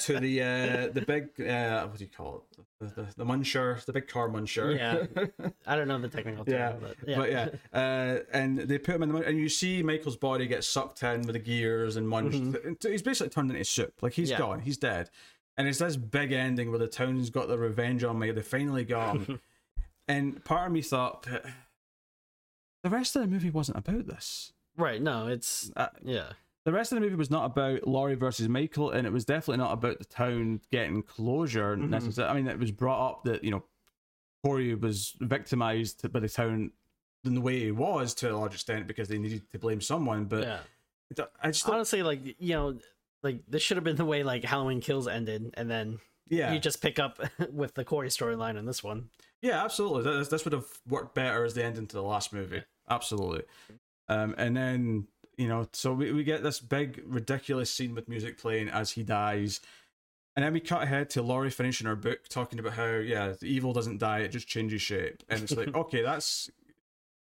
S1: to the uh, the big uh, what do you call it? The, the, the muncher, the big car muncher.
S2: Yeah. *laughs* I don't know the technical term,
S1: Yeah,
S2: but yeah.
S1: but yeah, uh, and they put him in the and you see Michael's body get sucked in with the gears and munched. He's basically turned into soup. Like he's
S2: Mm-hmm. Yeah.
S1: gone, he's dead. And it's this big ending where the town's got their revenge on me. They finally got him. *laughs* and part of me thought the rest of the movie wasn't about this.
S2: Right, no, it's
S1: Uh,
S2: yeah.
S1: The rest of the movie was not about Laurie versus Michael, and it was definitely not about the town getting closure
S2: Mm-hmm.
S1: necessarily. I mean, it was brought up that you know Corey was victimized by the town in the way he was to a large extent because they needed to blame someone. But
S2: Yeah.
S1: I just don't,
S2: Honestly, like you know, like this should have been the way like Halloween Kills ended, and then
S1: yeah,
S2: you just pick up *laughs* with the Corey storyline in this one.
S1: yeah, absolutely. This, this would have worked better as the ending to the last movie. Absolutely. Um, and then you know, so we, we get this big ridiculous scene with music playing as he dies. And then we cut ahead to Laurie finishing her book, talking about how yeah, the evil doesn't die; it just changes shape. And it's like, *laughs* okay, that's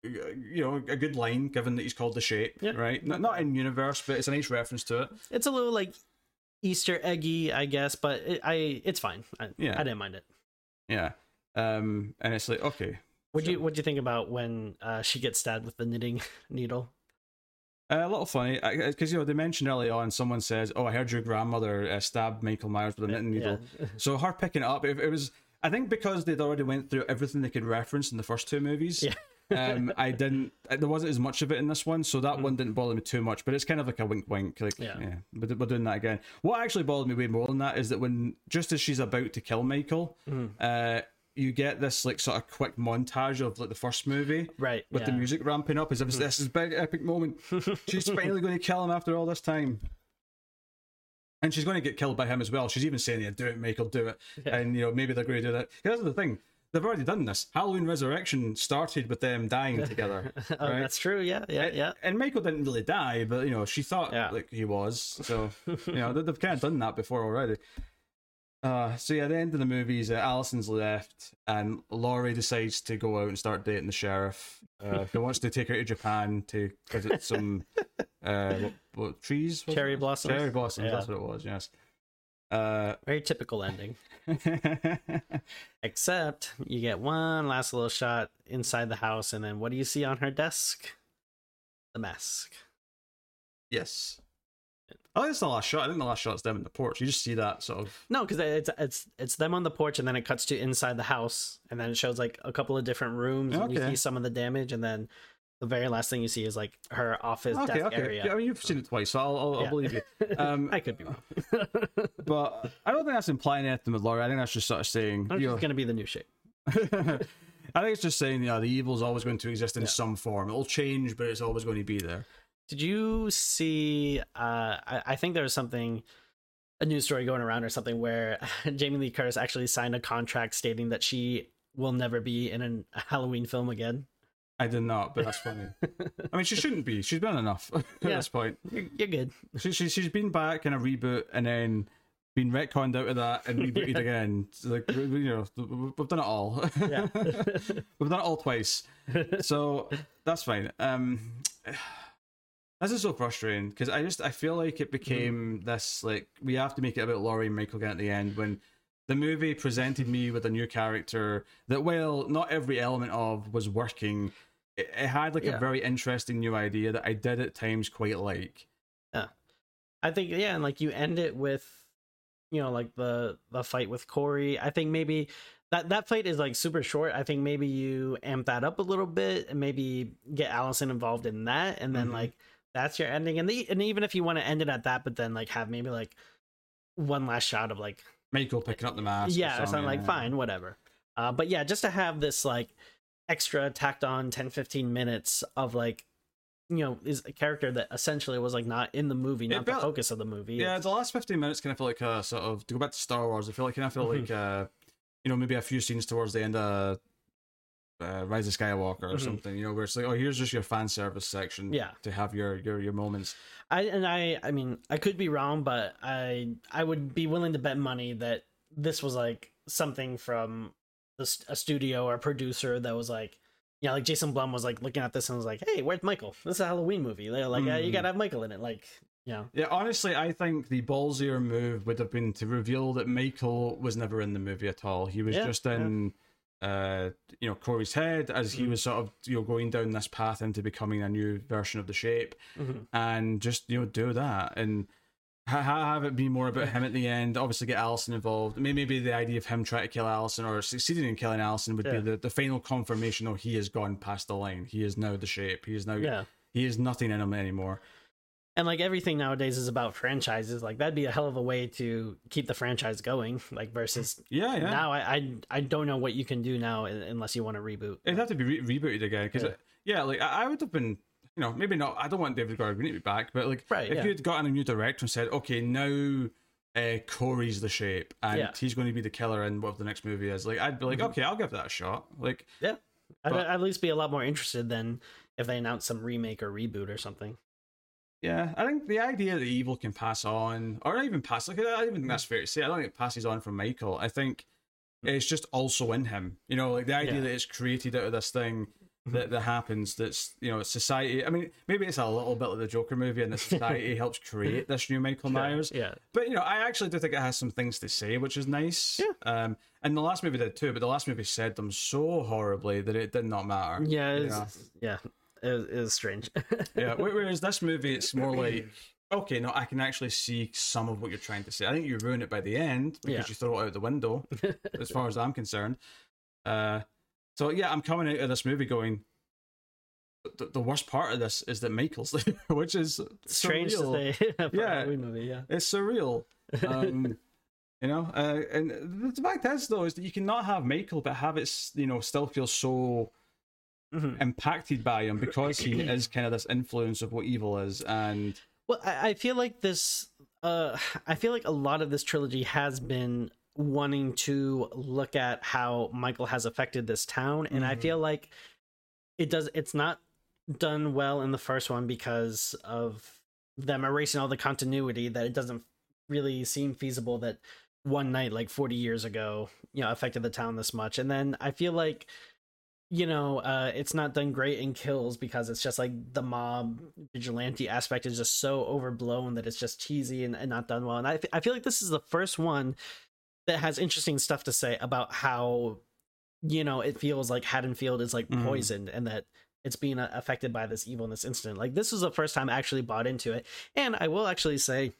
S1: you know a good line given that he's called the shape,
S2: Yeah.
S1: right? Not, not in universe, but it's a nice reference to it.
S2: It's a little like Easter eggy, I guess, but it, I it's fine. I,
S1: Yeah.
S2: I didn't mind it.
S1: Yeah, um, and it's like okay,
S2: Would you what do you think about when uh, she gets stabbed with the knitting *laughs* needle?
S1: Uh, a little funny because you know they mentioned early on. Someone says, "Oh, I heard your grandmother uh, stabbed Michael Myers with a knitting needle."
S2: Yeah.
S1: So her picking it up, it, it was. I think because they'd already went through everything they could reference in the first two movies.
S2: Yeah. *laughs*
S1: um, I didn't. There wasn't as much of it in this one, so that one didn't bother me too much. But it's kind of like a wink, wink. Like, yeah,
S2: Yeah.
S1: we're, we're doing that again. What actually bothered me way more than that is that when just as she's about to kill Michael, uh, you get this like sort of quick montage of like the first movie
S2: Right.
S1: with the music ramping up as if this is big epic moment. *laughs* She's finally going to kill him after all this time. And she's going to get killed by him as well. She's even saying, "Yeah, do it, Michael, do it." *laughs* And you know, maybe they're going to do that. Here's the thing: they've already done this. Halloween Resurrection started with them dying *laughs* together.
S2: Oh,
S1: right?
S2: that's true. Yeah, yeah, yeah.
S1: And Michael didn't really die, but you know, she thought
S2: Yeah.
S1: like he was. So you know, they've kind of done that before already. Uh, so yeah, the end of the movies, uh, Allison's left, and Laurie decides to go out and start dating the sheriff. Uh, he wants to take her to Japan to visit some *laughs* uh, what, what trees? was
S2: Cherry blossoms.
S1: Cherry blossoms.
S2: Yeah.
S1: That's what it was. Yes. Uh,
S2: Very typical ending. *laughs* Except you get one last little shot inside the house, and then what do you see on her desk? The mask.
S1: yes. I think it's the last shot. I think the last shot's them in the porch. You just see that sort of.
S2: No, because it's it's it's them on the porch, and then it cuts to inside the house, and then it shows like a couple of different rooms, and you see some of the damage, and then the very last thing you see is like her office
S1: Okay,
S2: desk
S1: okay.
S2: area.
S1: Yeah, I mean, you've seen it twice, so I'll, I'll, I'll believe you. *laughs* Um,
S2: I could be wrong. *laughs*
S1: but I don't think that's implying anything with Laurie. I think that's just sort of saying, know,
S2: just gonna be the new shape. *laughs*
S1: I think it's just saying, yeah, the evil's always going to exist in
S2: Yeah.
S1: some form. It'll change, but it's always going to be there.
S2: Did you see? Uh, I, I think there was something, a news story going around or something where *laughs* Jamie Lee Curtis actually signed a contract stating that she will never be in an- a Halloween film again.
S1: I did not, but that's funny. I mean, she *laughs* shouldn't be. She's been enough *laughs* at
S2: Yeah.
S1: this point.
S2: You're, good.
S1: She, she, she's been back in a reboot and then been retconned out of that and rebooted again. It's like, you know, we've done it all.
S2: Yeah.
S1: we've done it all twice. So that's fine. Um, this is so frustrating because I just I feel like it became this like we have to make it about Laurie and Michael again at the end when the movie presented me with a new character that while not every element of was working, it, it had like
S2: Yeah.
S1: a very interesting new idea that I did at times quite like.
S2: Yeah, I think yeah, and like you end it with you know like the the fight with Corey. I think maybe that that fight is like super short. I think maybe you amp that up a little bit and maybe get Allison involved in that, and then
S1: Mhm.
S2: like that's your ending. And the, and even if you want to end it at that, but then like have maybe like one last shot of like
S1: Michael picking up the mask.
S2: yeah, or something like
S1: yeah.
S2: fine, whatever. Uh, but yeah, just to have this like extra tacked on 10 15 minutes of like you know is a character that essentially was like not in the movie not the focus of the movie
S1: Yeah, the last 15 minutes kind of feel like a sort of, to go back to Star Wars, I feel like kind of feel
S2: Mhm.
S1: like, uh, you know, maybe a few scenes towards the end of uh, Rise of Skywalker or
S2: Mhm.
S1: something, you know, where it's like, oh, here's just your fan service section
S2: Yeah.
S1: to have your, your, your moments.
S2: I and I I mean I could be wrong, but I I would be willing to bet money that this was like something from the, a studio or a producer that was like, yeah, like Jason Blum was like looking at this and was like, hey, where's Michael? This is a Halloween movie. They're like, yeah, you
S1: Mm.
S2: gotta have Michael in it. Like, you know,
S1: Yeah, honestly, I think the ballsier move would have been to reveal that Michael was never in the movie at all. He was
S2: Yeah,
S1: just in, uh, you know, Corey's head as he
S2: Mhm.
S1: was sort of, you know, going down this path into becoming a new version of the shape.
S2: Mhm.
S1: and just you know do that and ha- ha- have it be more about him at the end. Obviously, get Allison involved. Maybe, maybe the idea of him trying to kill Allison or succeeding in killing Allison would
S2: Yeah.
S1: be the, the final confirmation. Oh, he has gone past the line. He is now the shape. He is now.
S2: yeah.
S1: He is nothing in him anymore.
S2: And like everything nowadays is about franchises like that'd be a hell of a way to keep the franchise going like versus
S1: Yeah, yeah.
S2: now I, I i don't know what you can do now unless you want to reboot
S1: It'd have to be re- rebooted again because
S2: Yeah.
S1: yeah. like I, I would have been. You know, maybe not. I don't want David Gordon Green to be back, but like,
S2: Right,
S1: if
S2: yeah.
S1: you'd gotten a new director and said, "Okay, now uh, Corey's the shape, and
S2: Yeah.
S1: he's going to be the killer in whatever the next movie is," like, I'd be like,
S2: Mhm.
S1: "Okay, I'll give that a shot." Like, yeah,
S2: I'd
S1: But-
S2: at least be a lot more interested than if they announced some remake or reboot or something
S1: Yeah, I think the idea that evil can pass on, or not even pass, like I don't even think that's fair to say. I don't think it passes on from Michael. I think it's just also in him. You know, like the idea
S2: Yeah.
S1: that it's created out of this thing that, that happens. That's you know, society. I mean, maybe it's a little bit like the Joker movie, and that *laughs* society helps create this new Michael Myers.
S2: yeah
S1: But you know, I actually do think it has some things to say, which is nice.
S2: Yeah.
S1: Um, and the last movie did too, but the last movie said them so horribly that it did not matter.
S2: yeah yeah it, was- it was strange *laughs*
S1: yeah. whe- Whereas this movie, it's more like, okay, no, I can actually see some of what you're trying to say. I think you ruin it by the end because
S2: Yeah.
S1: you throw it out the window, *laughs* as far as I'm concerned. Uh, so yeah, I'm coming out of this movie going. The, the worst part of this is that Michael's there, *laughs* which is
S2: strange
S1: surreal.
S2: to say
S1: Yeah.
S2: movie yeah
S1: It's surreal. Um, you know, uh, and the fact is though is that you cannot have Michael, but have it, you know, still feel so
S2: Mhm.
S1: impacted by him because he *clears throat* is kind of this influence of what evil is, and
S2: Well, I, I feel like this. Uh, I feel like a lot of this trilogy has been wanting to look at how Michael has affected this town, and I
S1: Mhm.
S2: feel like it does. It's not done well in the first one because of them erasing all the continuity. That it doesn't really seem feasible that one night, like forty years ago, you know, affected the town this much. And then I feel like you know, uh, it's not done great in kills because it's just like the mob vigilante aspect is just so overblown that it's just cheesy and, and not done well. And I, f- I feel like this is the first one that has interesting stuff to say about how, you know, it feels like Haddonfield is like
S1: Mhm.
S2: poisoned and that it's being uh, affected by this evil in this incident. Like this was the first time I actually bought into it. And I will actually say,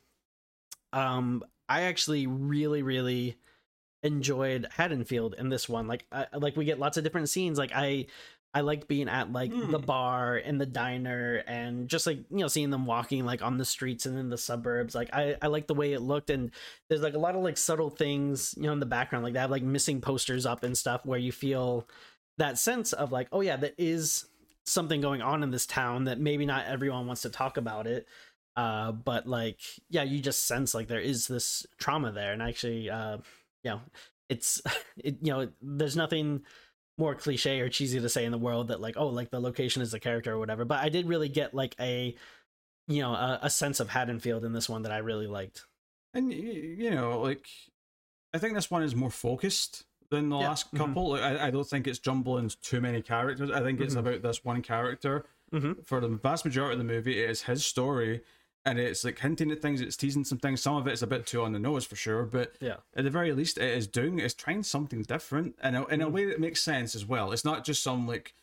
S2: um, I actually really, really enjoyed Haddonfield in this one. Like, I, like we get lots of different scenes. Like I, I like being at like the
S1: Hmm.
S2: bar and the diner and just like you know seeing them walking like on the streets and in the suburbs. Like I, I like the way it looked and there's like a lot of like subtle things you know in the background. Like they have like missing posters up and stuff where you feel that sense of like oh yeah that is something going on in this town that maybe not everyone wants to talk about it uh but like yeah you just sense like there is this trauma there and actually uh you know it's *laughs* it, you know there's nothing more cliche or cheesy to say in the world that like oh like the location is the character or whatever but i did really get like a you know a, a sense of haddonfield in this one that i really liked
S1: And you know, like I think this one is more focused than the
S2: Yeah.
S1: last
S2: Mhm.
S1: couple. Like, I, I don't think it's jumbling too many characters. I think it's
S2: Mhm.
S1: about this one character.
S2: Mhm.
S1: For the vast majority of the movie, it is his story, and it's like hinting at things. It's teasing some things. Some of it is a bit too on the nose for sure, but
S2: yeah
S1: at the very least, it is doing. It's trying something different, and in a
S2: Mhm.
S1: way that makes sense as well. It's not just some like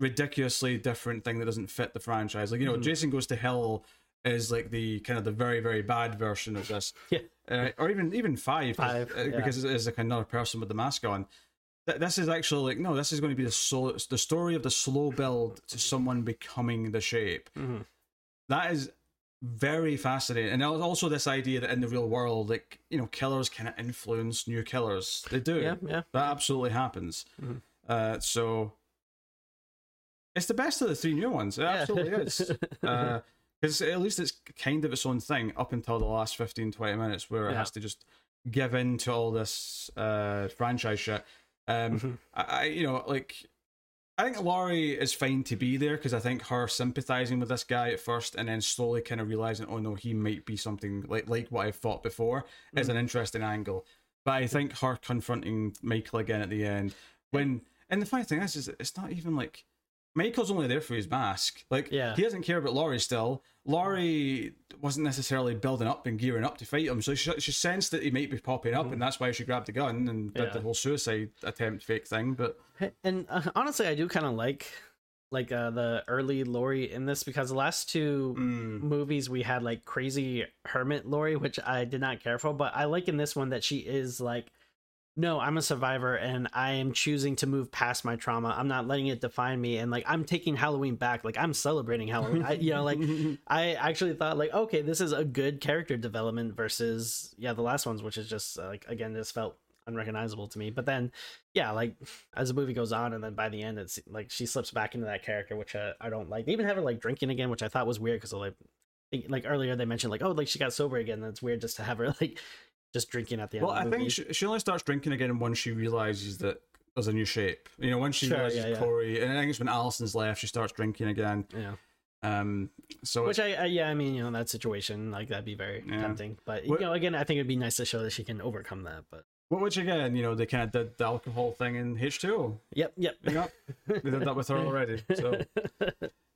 S1: ridiculously different thing that doesn't fit the franchise. Like you know,
S2: Mhm.
S1: Jason Goes to Hell is like the kind of the very very bad version of this *laughs*
S2: Yeah.
S1: uh, or even even five,
S2: Five,
S1: uh,
S2: yeah.
S1: because it is like another person with the mask on. Th- This is actually like no, this is going to be the slow, the story of the slow build to someone becoming the shape.
S2: Mhm.
S1: That is very fascinating, and also this idea that in the real world, like you know, killers kind of influence new killers. They do.
S2: yeah yeah
S1: That absolutely happens.
S2: Mhm.
S1: Uh, so it's the best of the three new ones. It absolutely is. *laughs* Because at least it's kind of its own thing up until the last 15, 20 minutes where it
S2: Yeah.
S1: has to just give in to all this uh, franchise shit. Um,
S2: Mhm.
S1: I, I, you know, like, I think Laurie is fine to be there because I think her sympathizing with this guy at first and then slowly kind of realizing, oh no, he might be something like like what I've thought before is mm. an interesting angle. But I think her confronting Michael again at the end, when and the funny thing is, is it's not even like Michael's only there for his mask. Like
S2: Yeah.
S1: he doesn't care about Laurie still. Laurie wasn't necessarily building up and gearing up to fight him, so she, she sensed that he might be popping up, and that's why she grabbed the gun and did
S2: Yeah.
S1: the whole suicide attempt fake thing. But
S2: and uh, honestly i do kind of like like uh the early Laurie in this because the last two
S1: mm,
S2: movies we had like crazy hermit Laurie, which i did not care for but i like in this one that she is like no i'm a survivor and i am choosing to move past my trauma. I'm not letting it define me and like i'm taking halloween back. Like i'm celebrating halloween. I, you know like *laughs* i actually thought like okay this is a good character development versus yeah the last ones which is just uh, like again just felt unrecognizable to me. But then yeah like as the movie goes on and then by the end it's like she slips back into that character which uh, i don't like. They even have her like drinking again which i thought was weird because like like earlier they mentioned like oh like she got sober again that's weird just to have her *laughs* like just drinking at the end
S1: well,
S2: of
S1: I
S2: the
S1: think she, she only starts drinking again once she realizes that there's a new shape. You know, once she
S2: Sure,
S1: realizes
S2: yeah, yeah.
S1: Corey, and I think it's when Allison's left, she starts drinking again.
S2: yeah
S1: Um, so
S2: which I, I yeah i mean you know that situation like that'd be very
S1: Yeah.
S2: tempting but
S1: What-
S2: you know again i think it'd be nice to show that she can overcome that but
S1: Well, which again, you know, they kind of did the alcohol thing in H2O.
S2: yep yep
S1: You know, they did that with her already. So,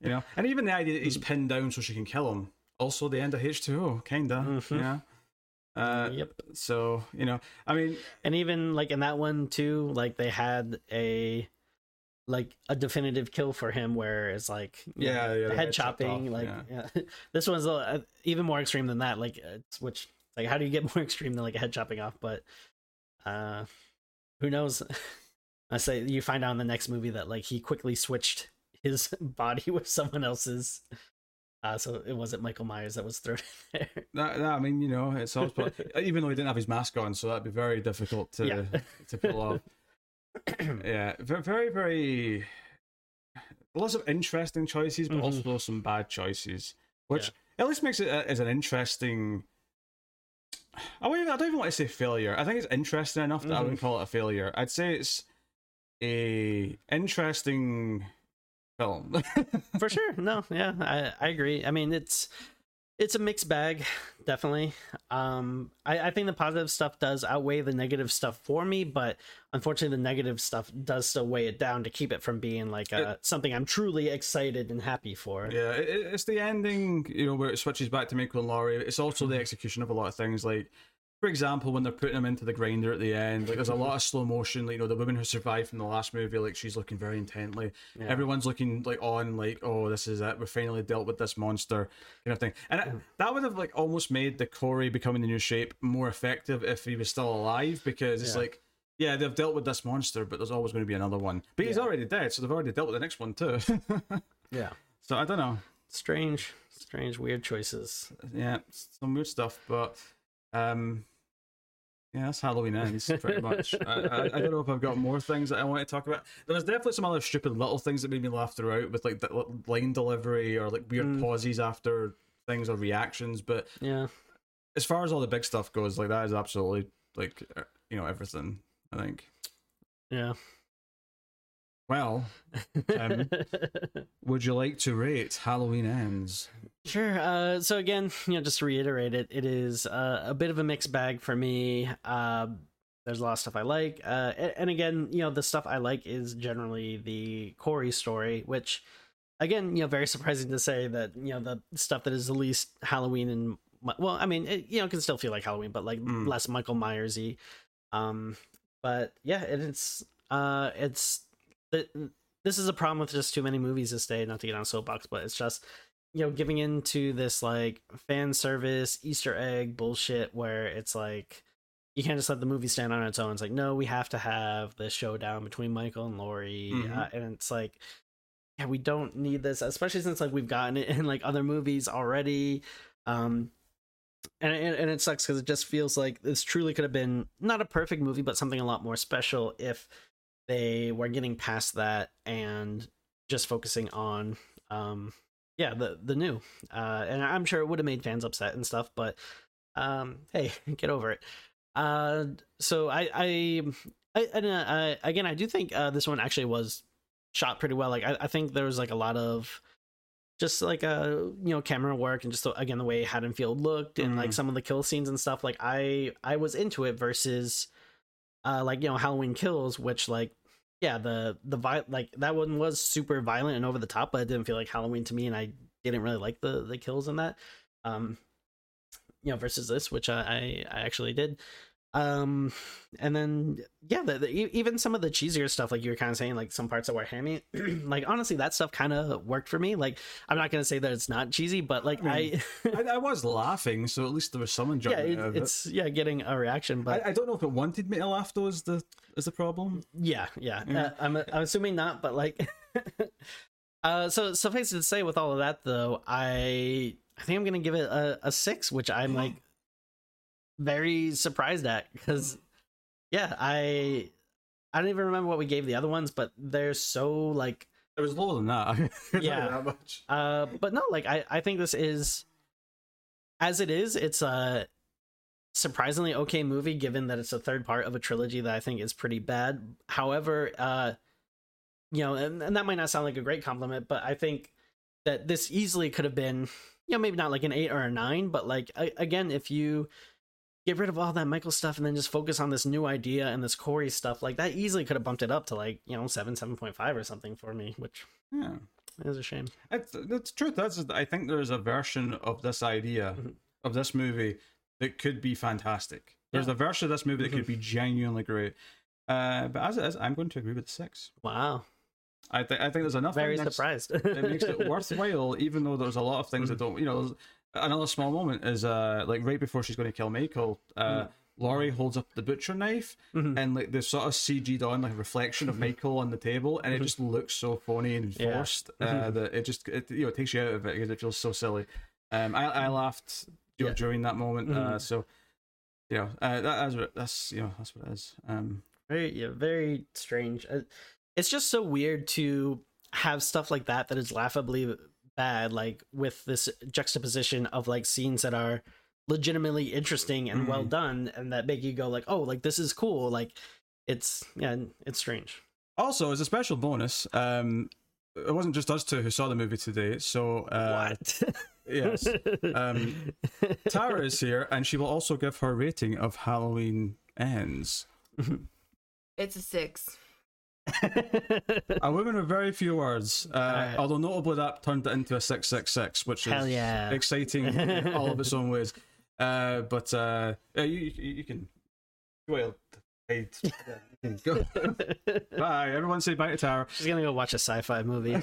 S1: you know, and even the idea that he's pinned down so she can kill him. Also, the end of H2O, kinda.
S2: Mhm.
S1: You know. Uh,
S2: yep
S1: So you know, I mean,
S2: and even like in that one too like they had a like a definitive kill for him where it's like
S1: Yeah,
S2: know,
S1: yeah,
S2: head
S1: head
S2: chopping like
S1: yeah.
S2: yeah. *laughs* this one's uh, even more extreme than that like it's which like how do you get *laughs* more extreme than like a head chopping off but uh who knows *laughs* i say you find out in the next movie that like he quickly switched his body with someone else's uh so it wasn't michael myers that was thrown in *laughs* there
S1: that, that I mean, you know, it's all *laughs* even though he didn't have his mask on, so that'd be very difficult to
S2: Yeah.
S1: to pull off. *coughs* yeah, very, very lots of interesting choices, but
S2: Mhm.
S1: also some bad choices, which at least makes it a, as an interesting. I wouldn't, I don't even want to say failure. I think it's interesting enough that I
S2: Mhm.
S1: wouldn't call it a failure. I'd say it's a interesting film. *laughs*
S2: for sure no yeah I, I agree i mean it's it's a mixed bag definitely um I, I think the positive stuff does outweigh the negative stuff for me but unfortunately the negative stuff does still weigh it down to keep it from being like uh something i'm truly excited and happy for
S1: Yeah, it, it- it's the ending, you know, where it switches back to Michael and Laurie. It's also
S2: Mm-hmm.
S1: the execution of a lot of things. Like, for example, when they're putting him into the grinder at the end, like there's a lot of slow motion. Like, you know, the woman who survived from the last movie, like she's looking very intently.
S2: Yeah.
S1: Everyone's looking like on, like, oh, this is it. We finally dealt with this monster, kind of thing. And it, that would have like almost made the Corey becoming the new shape more effective if he was still alive, because it's
S2: Yeah.
S1: like. Yeah, they've dealt with this monster, but there's always going to be another one. But he's already dead, so they've already dealt with the next one too. *laughs*
S2: yeah
S1: so I don't know.
S2: strange strange weird choices
S1: yeah, some weird stuff, but um, yeah, that's Halloween ends pretty much. *laughs* I, I, I don't know if I've got more things that I want to talk about. There was definitely some other stupid little things that made me laugh throughout, with like the line delivery or like weird
S2: Mm.
S1: pauses after things or reactions. But
S2: yeah
S1: as far as all the big stuff goes, like that is absolutely like uh, you know everything. I think.
S2: Yeah.
S1: Well, um, *laughs* would you like to rate Halloween Ends?
S2: Sure. Uh, so again, *laughs* you know, just to reiterate it, it is uh, a bit of a mixed bag for me. Uh, there's a lot of stuff I like, uh, and, and again, you know, the stuff I like is generally the Corey story, which, again, you know, very surprising to say that you know the stuff that is the least Halloween and well, I mean, it, you know, it can still feel like Halloween, but like
S1: Mm.
S2: less Michael Myersy. Um, but yeah, and it's uh, it's the, this is a problem with just too many movies this day. Not to get on soapbox, but it's just you know giving into this like fan service Easter egg bullshit where it's like you can't just let the movie stand on its own. It's like no, we have to have the showdown between Michael and Laurie,
S1: Mhm.
S2: uh, and it's like yeah, we don't need this, especially since like we've gotten it *laughs* in like other movies already. Um, and and, and it sucks because it just feels like this truly could have been not a perfect movie, but something a lot more special if they were getting past that and just focusing on um yeah the the new uh and i'm sure it would have made fans upset and stuff but um hey *laughs* get over it. Uh so i i, I and uh, I, again i do think uh this one actually was shot pretty well. Like i, I think there was like a lot of just like uh you know camera work and just the, again the way haddonfield looked and like
S1: Mhm.
S2: some of the kill scenes and stuff. Like i i was into it versus uh like you know halloween kills which like yeah the the vi- like that one was super violent and over the top but it didn't feel like halloween to me and i didn't really like the the kills in that. Um you know versus this which i i, I actually did um and then yeah the, the, even some of the cheesier stuff like you were kind of saying like some parts that were hammy *clears throat* like honestly that stuff kind of worked for me like i'm not gonna say that it's not cheesy but like
S1: I
S2: i,
S1: mean, *laughs* I, I was laughing, so at least there was some
S2: yeah
S1: enjoyment
S2: it,
S1: out of it.
S2: it's yeah getting a reaction but
S1: I, I don't know if it wanted me to laugh though. Is the is the problem?
S2: Yeah, yeah.
S1: Yeah.
S2: Uh, I'm I'm assuming not, but like, *laughs* uh, so suffice it to say, with all of that though, I I think I'm gonna give it a, a six, which I'm like very surprised at because, yeah, I I don't even remember what we gave the other ones, but they're so like
S1: It was lower than that. I can tell you
S2: Yeah.
S1: that much.
S2: uh, but no, like I, I think this is, as it is, it's a surprisingly okay movie given that it's a third part of a trilogy that I think is pretty bad. However, uh, you know, and, and that might not sound like a great compliment, but I think that this easily could have been, you know, maybe not like an eight or a nine, but like a, again, if you get rid of all that Michael stuff and then just focus on this new idea and this Corey stuff, like that easily could have bumped it up to like you know seven, seven point five or something for me, which
S1: Yeah.
S2: is a shame.
S1: It's, the truth is, I think there's a version of this idea
S2: Mhm.
S1: of this movie that could be fantastic. There's
S2: Yeah.
S1: a version of this movie that could be genuinely great. Uh, but as it is, I'm going to agree with six.
S2: Wow.
S1: I think I think there's enough.
S2: very surprised.
S1: it makes it *laughs* worthwhile, even though there's a lot of things that don't. You know, there's- another small moment is uh like right before she's going to kill Michael. Uh, Laurie holds up the butcher knife,
S2: Mhm.
S1: and like the sort of CG'd on like a reflection of Michael on the table, and it just looks so phony and
S2: Yeah.
S1: forced uh, that it just it, you know it takes you out of it because it feels so silly. Um, I I laughed you know,
S2: Yeah.
S1: during that moment, uh,
S2: Mhm.
S1: so you know uh, that, that's what that's you know that's what it is. Um,
S2: very, yeah, very strange. Uh, It's just so weird to have stuff like that that is laughably bad, like with this juxtaposition of like scenes that are legitimately interesting and well
S1: Mhm.
S2: done, and that make you go like, "Oh, like this is cool." Like it's yeah, it's strange.
S1: also, as a special bonus, um, it wasn't just us two who saw the movie today, so uh,
S2: what? *laughs*
S1: yes. Um, Tara is here, and she will also give her rating of Halloween Ends.
S3: It's a six.
S1: A woman with very few words, uh, although notably that turned it into a 666, which is
S2: yeah.
S1: exciting in *laughs* all of its own ways. Uh, but uh, yeah, you, you, you can. Well, hey, yeah, go. *laughs* bye. Everyone say bye to Tara.
S2: She's gonna go watch a sci-fi movie. *laughs*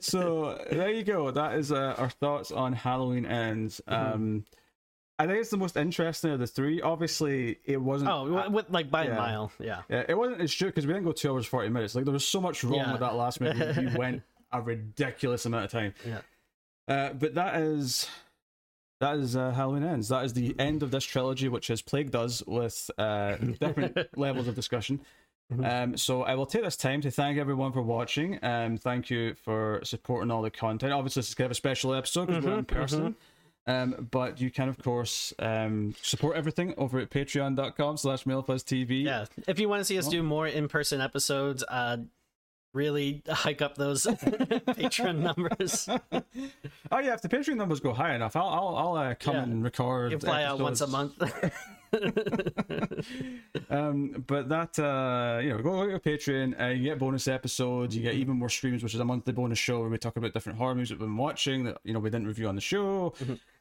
S1: so there you go. That is uh, our thoughts on Halloween Ends. Um, I think it's the most interesting of the three. Obviously, it wasn't.
S2: oh, with- with like by
S1: Yeah.
S2: a mile, yeah.
S1: Yeah, it wasn't as true because we didn't go two hours forty minutes. Like there was so much wrong
S2: Yeah.
S1: with that last movie. we *laughs* went a ridiculous amount of time.
S2: Yeah.
S1: Uh, but that is that is uh, Halloween ends. That is the end of this trilogy, which has plagued us with uh, different *laughs* levels of discussion.
S2: Mhm.
S1: Um, so I will take this time to thank everyone for watching. Um, thank you for supporting all the content. Obviously, this is kind of a special episode because we're in
S2: Mhm,
S1: person. Um, but you can, of course, um, support everything over at patreon.com slash mailfuzztv.
S2: Yeah, if you want to see us do more in-person episodes, uh, really hike up those *laughs* Patreon numbers.
S1: oh yeah, if the Patreon numbers go high enough, I'll I'll, I'll uh, come
S2: Yeah.
S1: and record.
S2: You fly out once a month. *laughs*
S1: Um, but that uh, you know, go to Patreon, uh, you get bonus episodes, you get even more streams, which is a monthly bonus show where we talk about different horror movies that we've been watching that you know we didn't review on the show.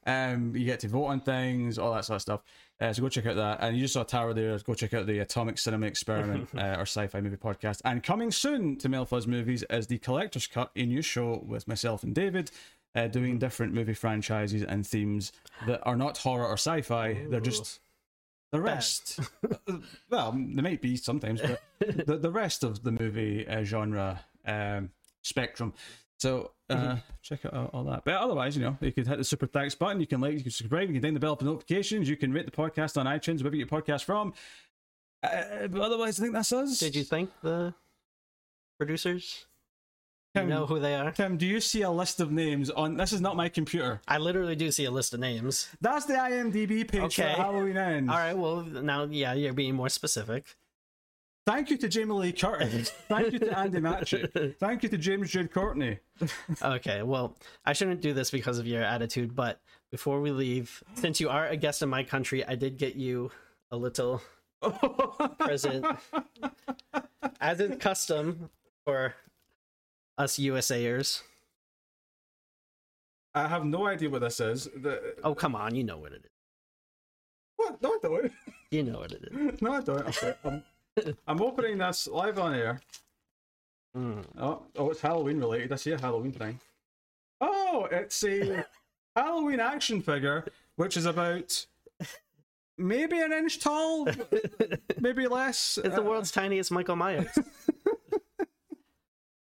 S1: Um, you get to vote on things, all that sort of stuff. Uh, so go check out that. And you just saw Tara there. Go check out the Atomic Cinema Experiment, *laughs* uh, our sci-fi movie podcast. And coming soon to Mail Fuzz Movies is the Collector's Cut, a new show with myself and David. Uh, doing different movie franchises and themes that are not horror or sci-fi. They're just the rest. *laughs* well, there might be sometimes, but the the rest of the movie uh, genre um, spectrum. So uh, check out all, all that. But otherwise, you know, you could hit the super thanks button. You can like, you can subscribe, you can ding the bell for notifications. You can rate the podcast on iTunes, wherever you get your podcast from. Uh, but otherwise, I think that's us.
S2: Did you thank the producers? You
S1: Tim,
S2: know who they are?
S1: Tim, do you see a list of names on? This is not my computer.
S2: I literally do see a list of names.
S1: That's the IMDb page
S2: Okay.
S1: for Halloween Ends.
S2: All right, well now, yeah, you're being more specific.
S1: Thank you to Jamie Lee Curtis. Thank you to Andi *laughs* Matichak. Thank you to James Jude Courtney.
S2: Okay, well, I shouldn't do this because of your attitude, but before we leave, since you are a guest in my country, I did get you a little *laughs* present, as is custom for us USAers.
S1: I have no idea what this is. The,
S2: Oh, come on, you know what it is.
S1: what? No, I don't.
S2: You know what it is. *laughs*
S1: No, I don't. Okay. I'm, I'm opening this live on air.
S2: Mm.
S1: Oh, oh, it's Halloween related. I see a Halloween thing. Oh, it's a *laughs* Halloween action figure, which is about maybe an inch tall, *laughs* maybe less.
S2: It's the
S1: Uh,
S2: world's tiniest Michael Myers.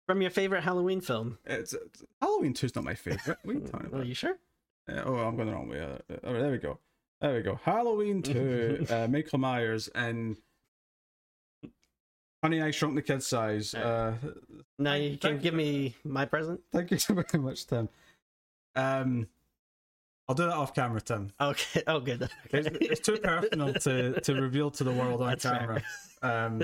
S2: From your favorite Halloween film.
S1: It's, it's- Halloween 2 is not my favorite. What are you *laughs* talking
S2: Are you sure?
S1: Uh, oh, I'm going the wrong way. Uh, uh, there we go. There we go. Halloween 2, *laughs* uh, Michael Myers, and Honey, I Shrunk the Kid size. Uh,
S2: Now you can give
S1: you.
S2: me my present.
S1: thank you *laughs* so very much, Tim. Um, I'll do that off camera, Tim.
S2: Okay. Oh, good.
S1: It's, it's too personal to, to reveal to the world on
S2: That's
S1: camera. Um,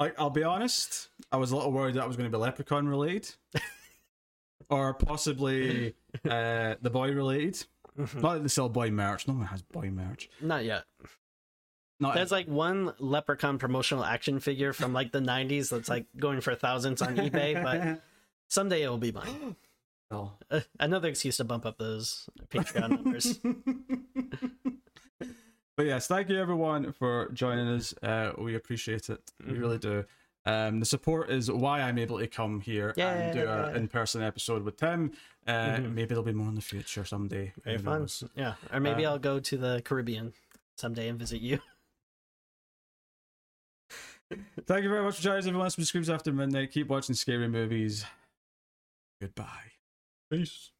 S1: I, I'll be honest, I was a little worried that was going to be Leprechaun related, *laughs* or possibly uh, the boy related. Not that they sell boy merch. No one has boy merch.
S2: Not yet.
S1: Not
S2: There's like one Leprechaun promotional action figure from like the 90s that's like going for thousands on eBay, but *laughs* someday it will be mine. *gasps*
S1: Oh.
S2: Uh, another excuse to bump up those Patreon numbers. *laughs*
S1: but yes, thank you everyone for joining us. Uh, we appreciate it. We really do. Um, the support is why I'm able to come here and do an in-person episode with Tim. Uh, Maybe there'll be more in the future someday.
S2: Very
S1: Who
S2: fun.
S1: knows?
S2: Yeah. Or maybe
S1: Uh,
S2: I'll go to the Caribbean someday and visit you. *laughs*
S1: Thank you very much for joining us, everyone. It's been Screams After Midnight. Keep watching scary movies. Goodbye. Peace.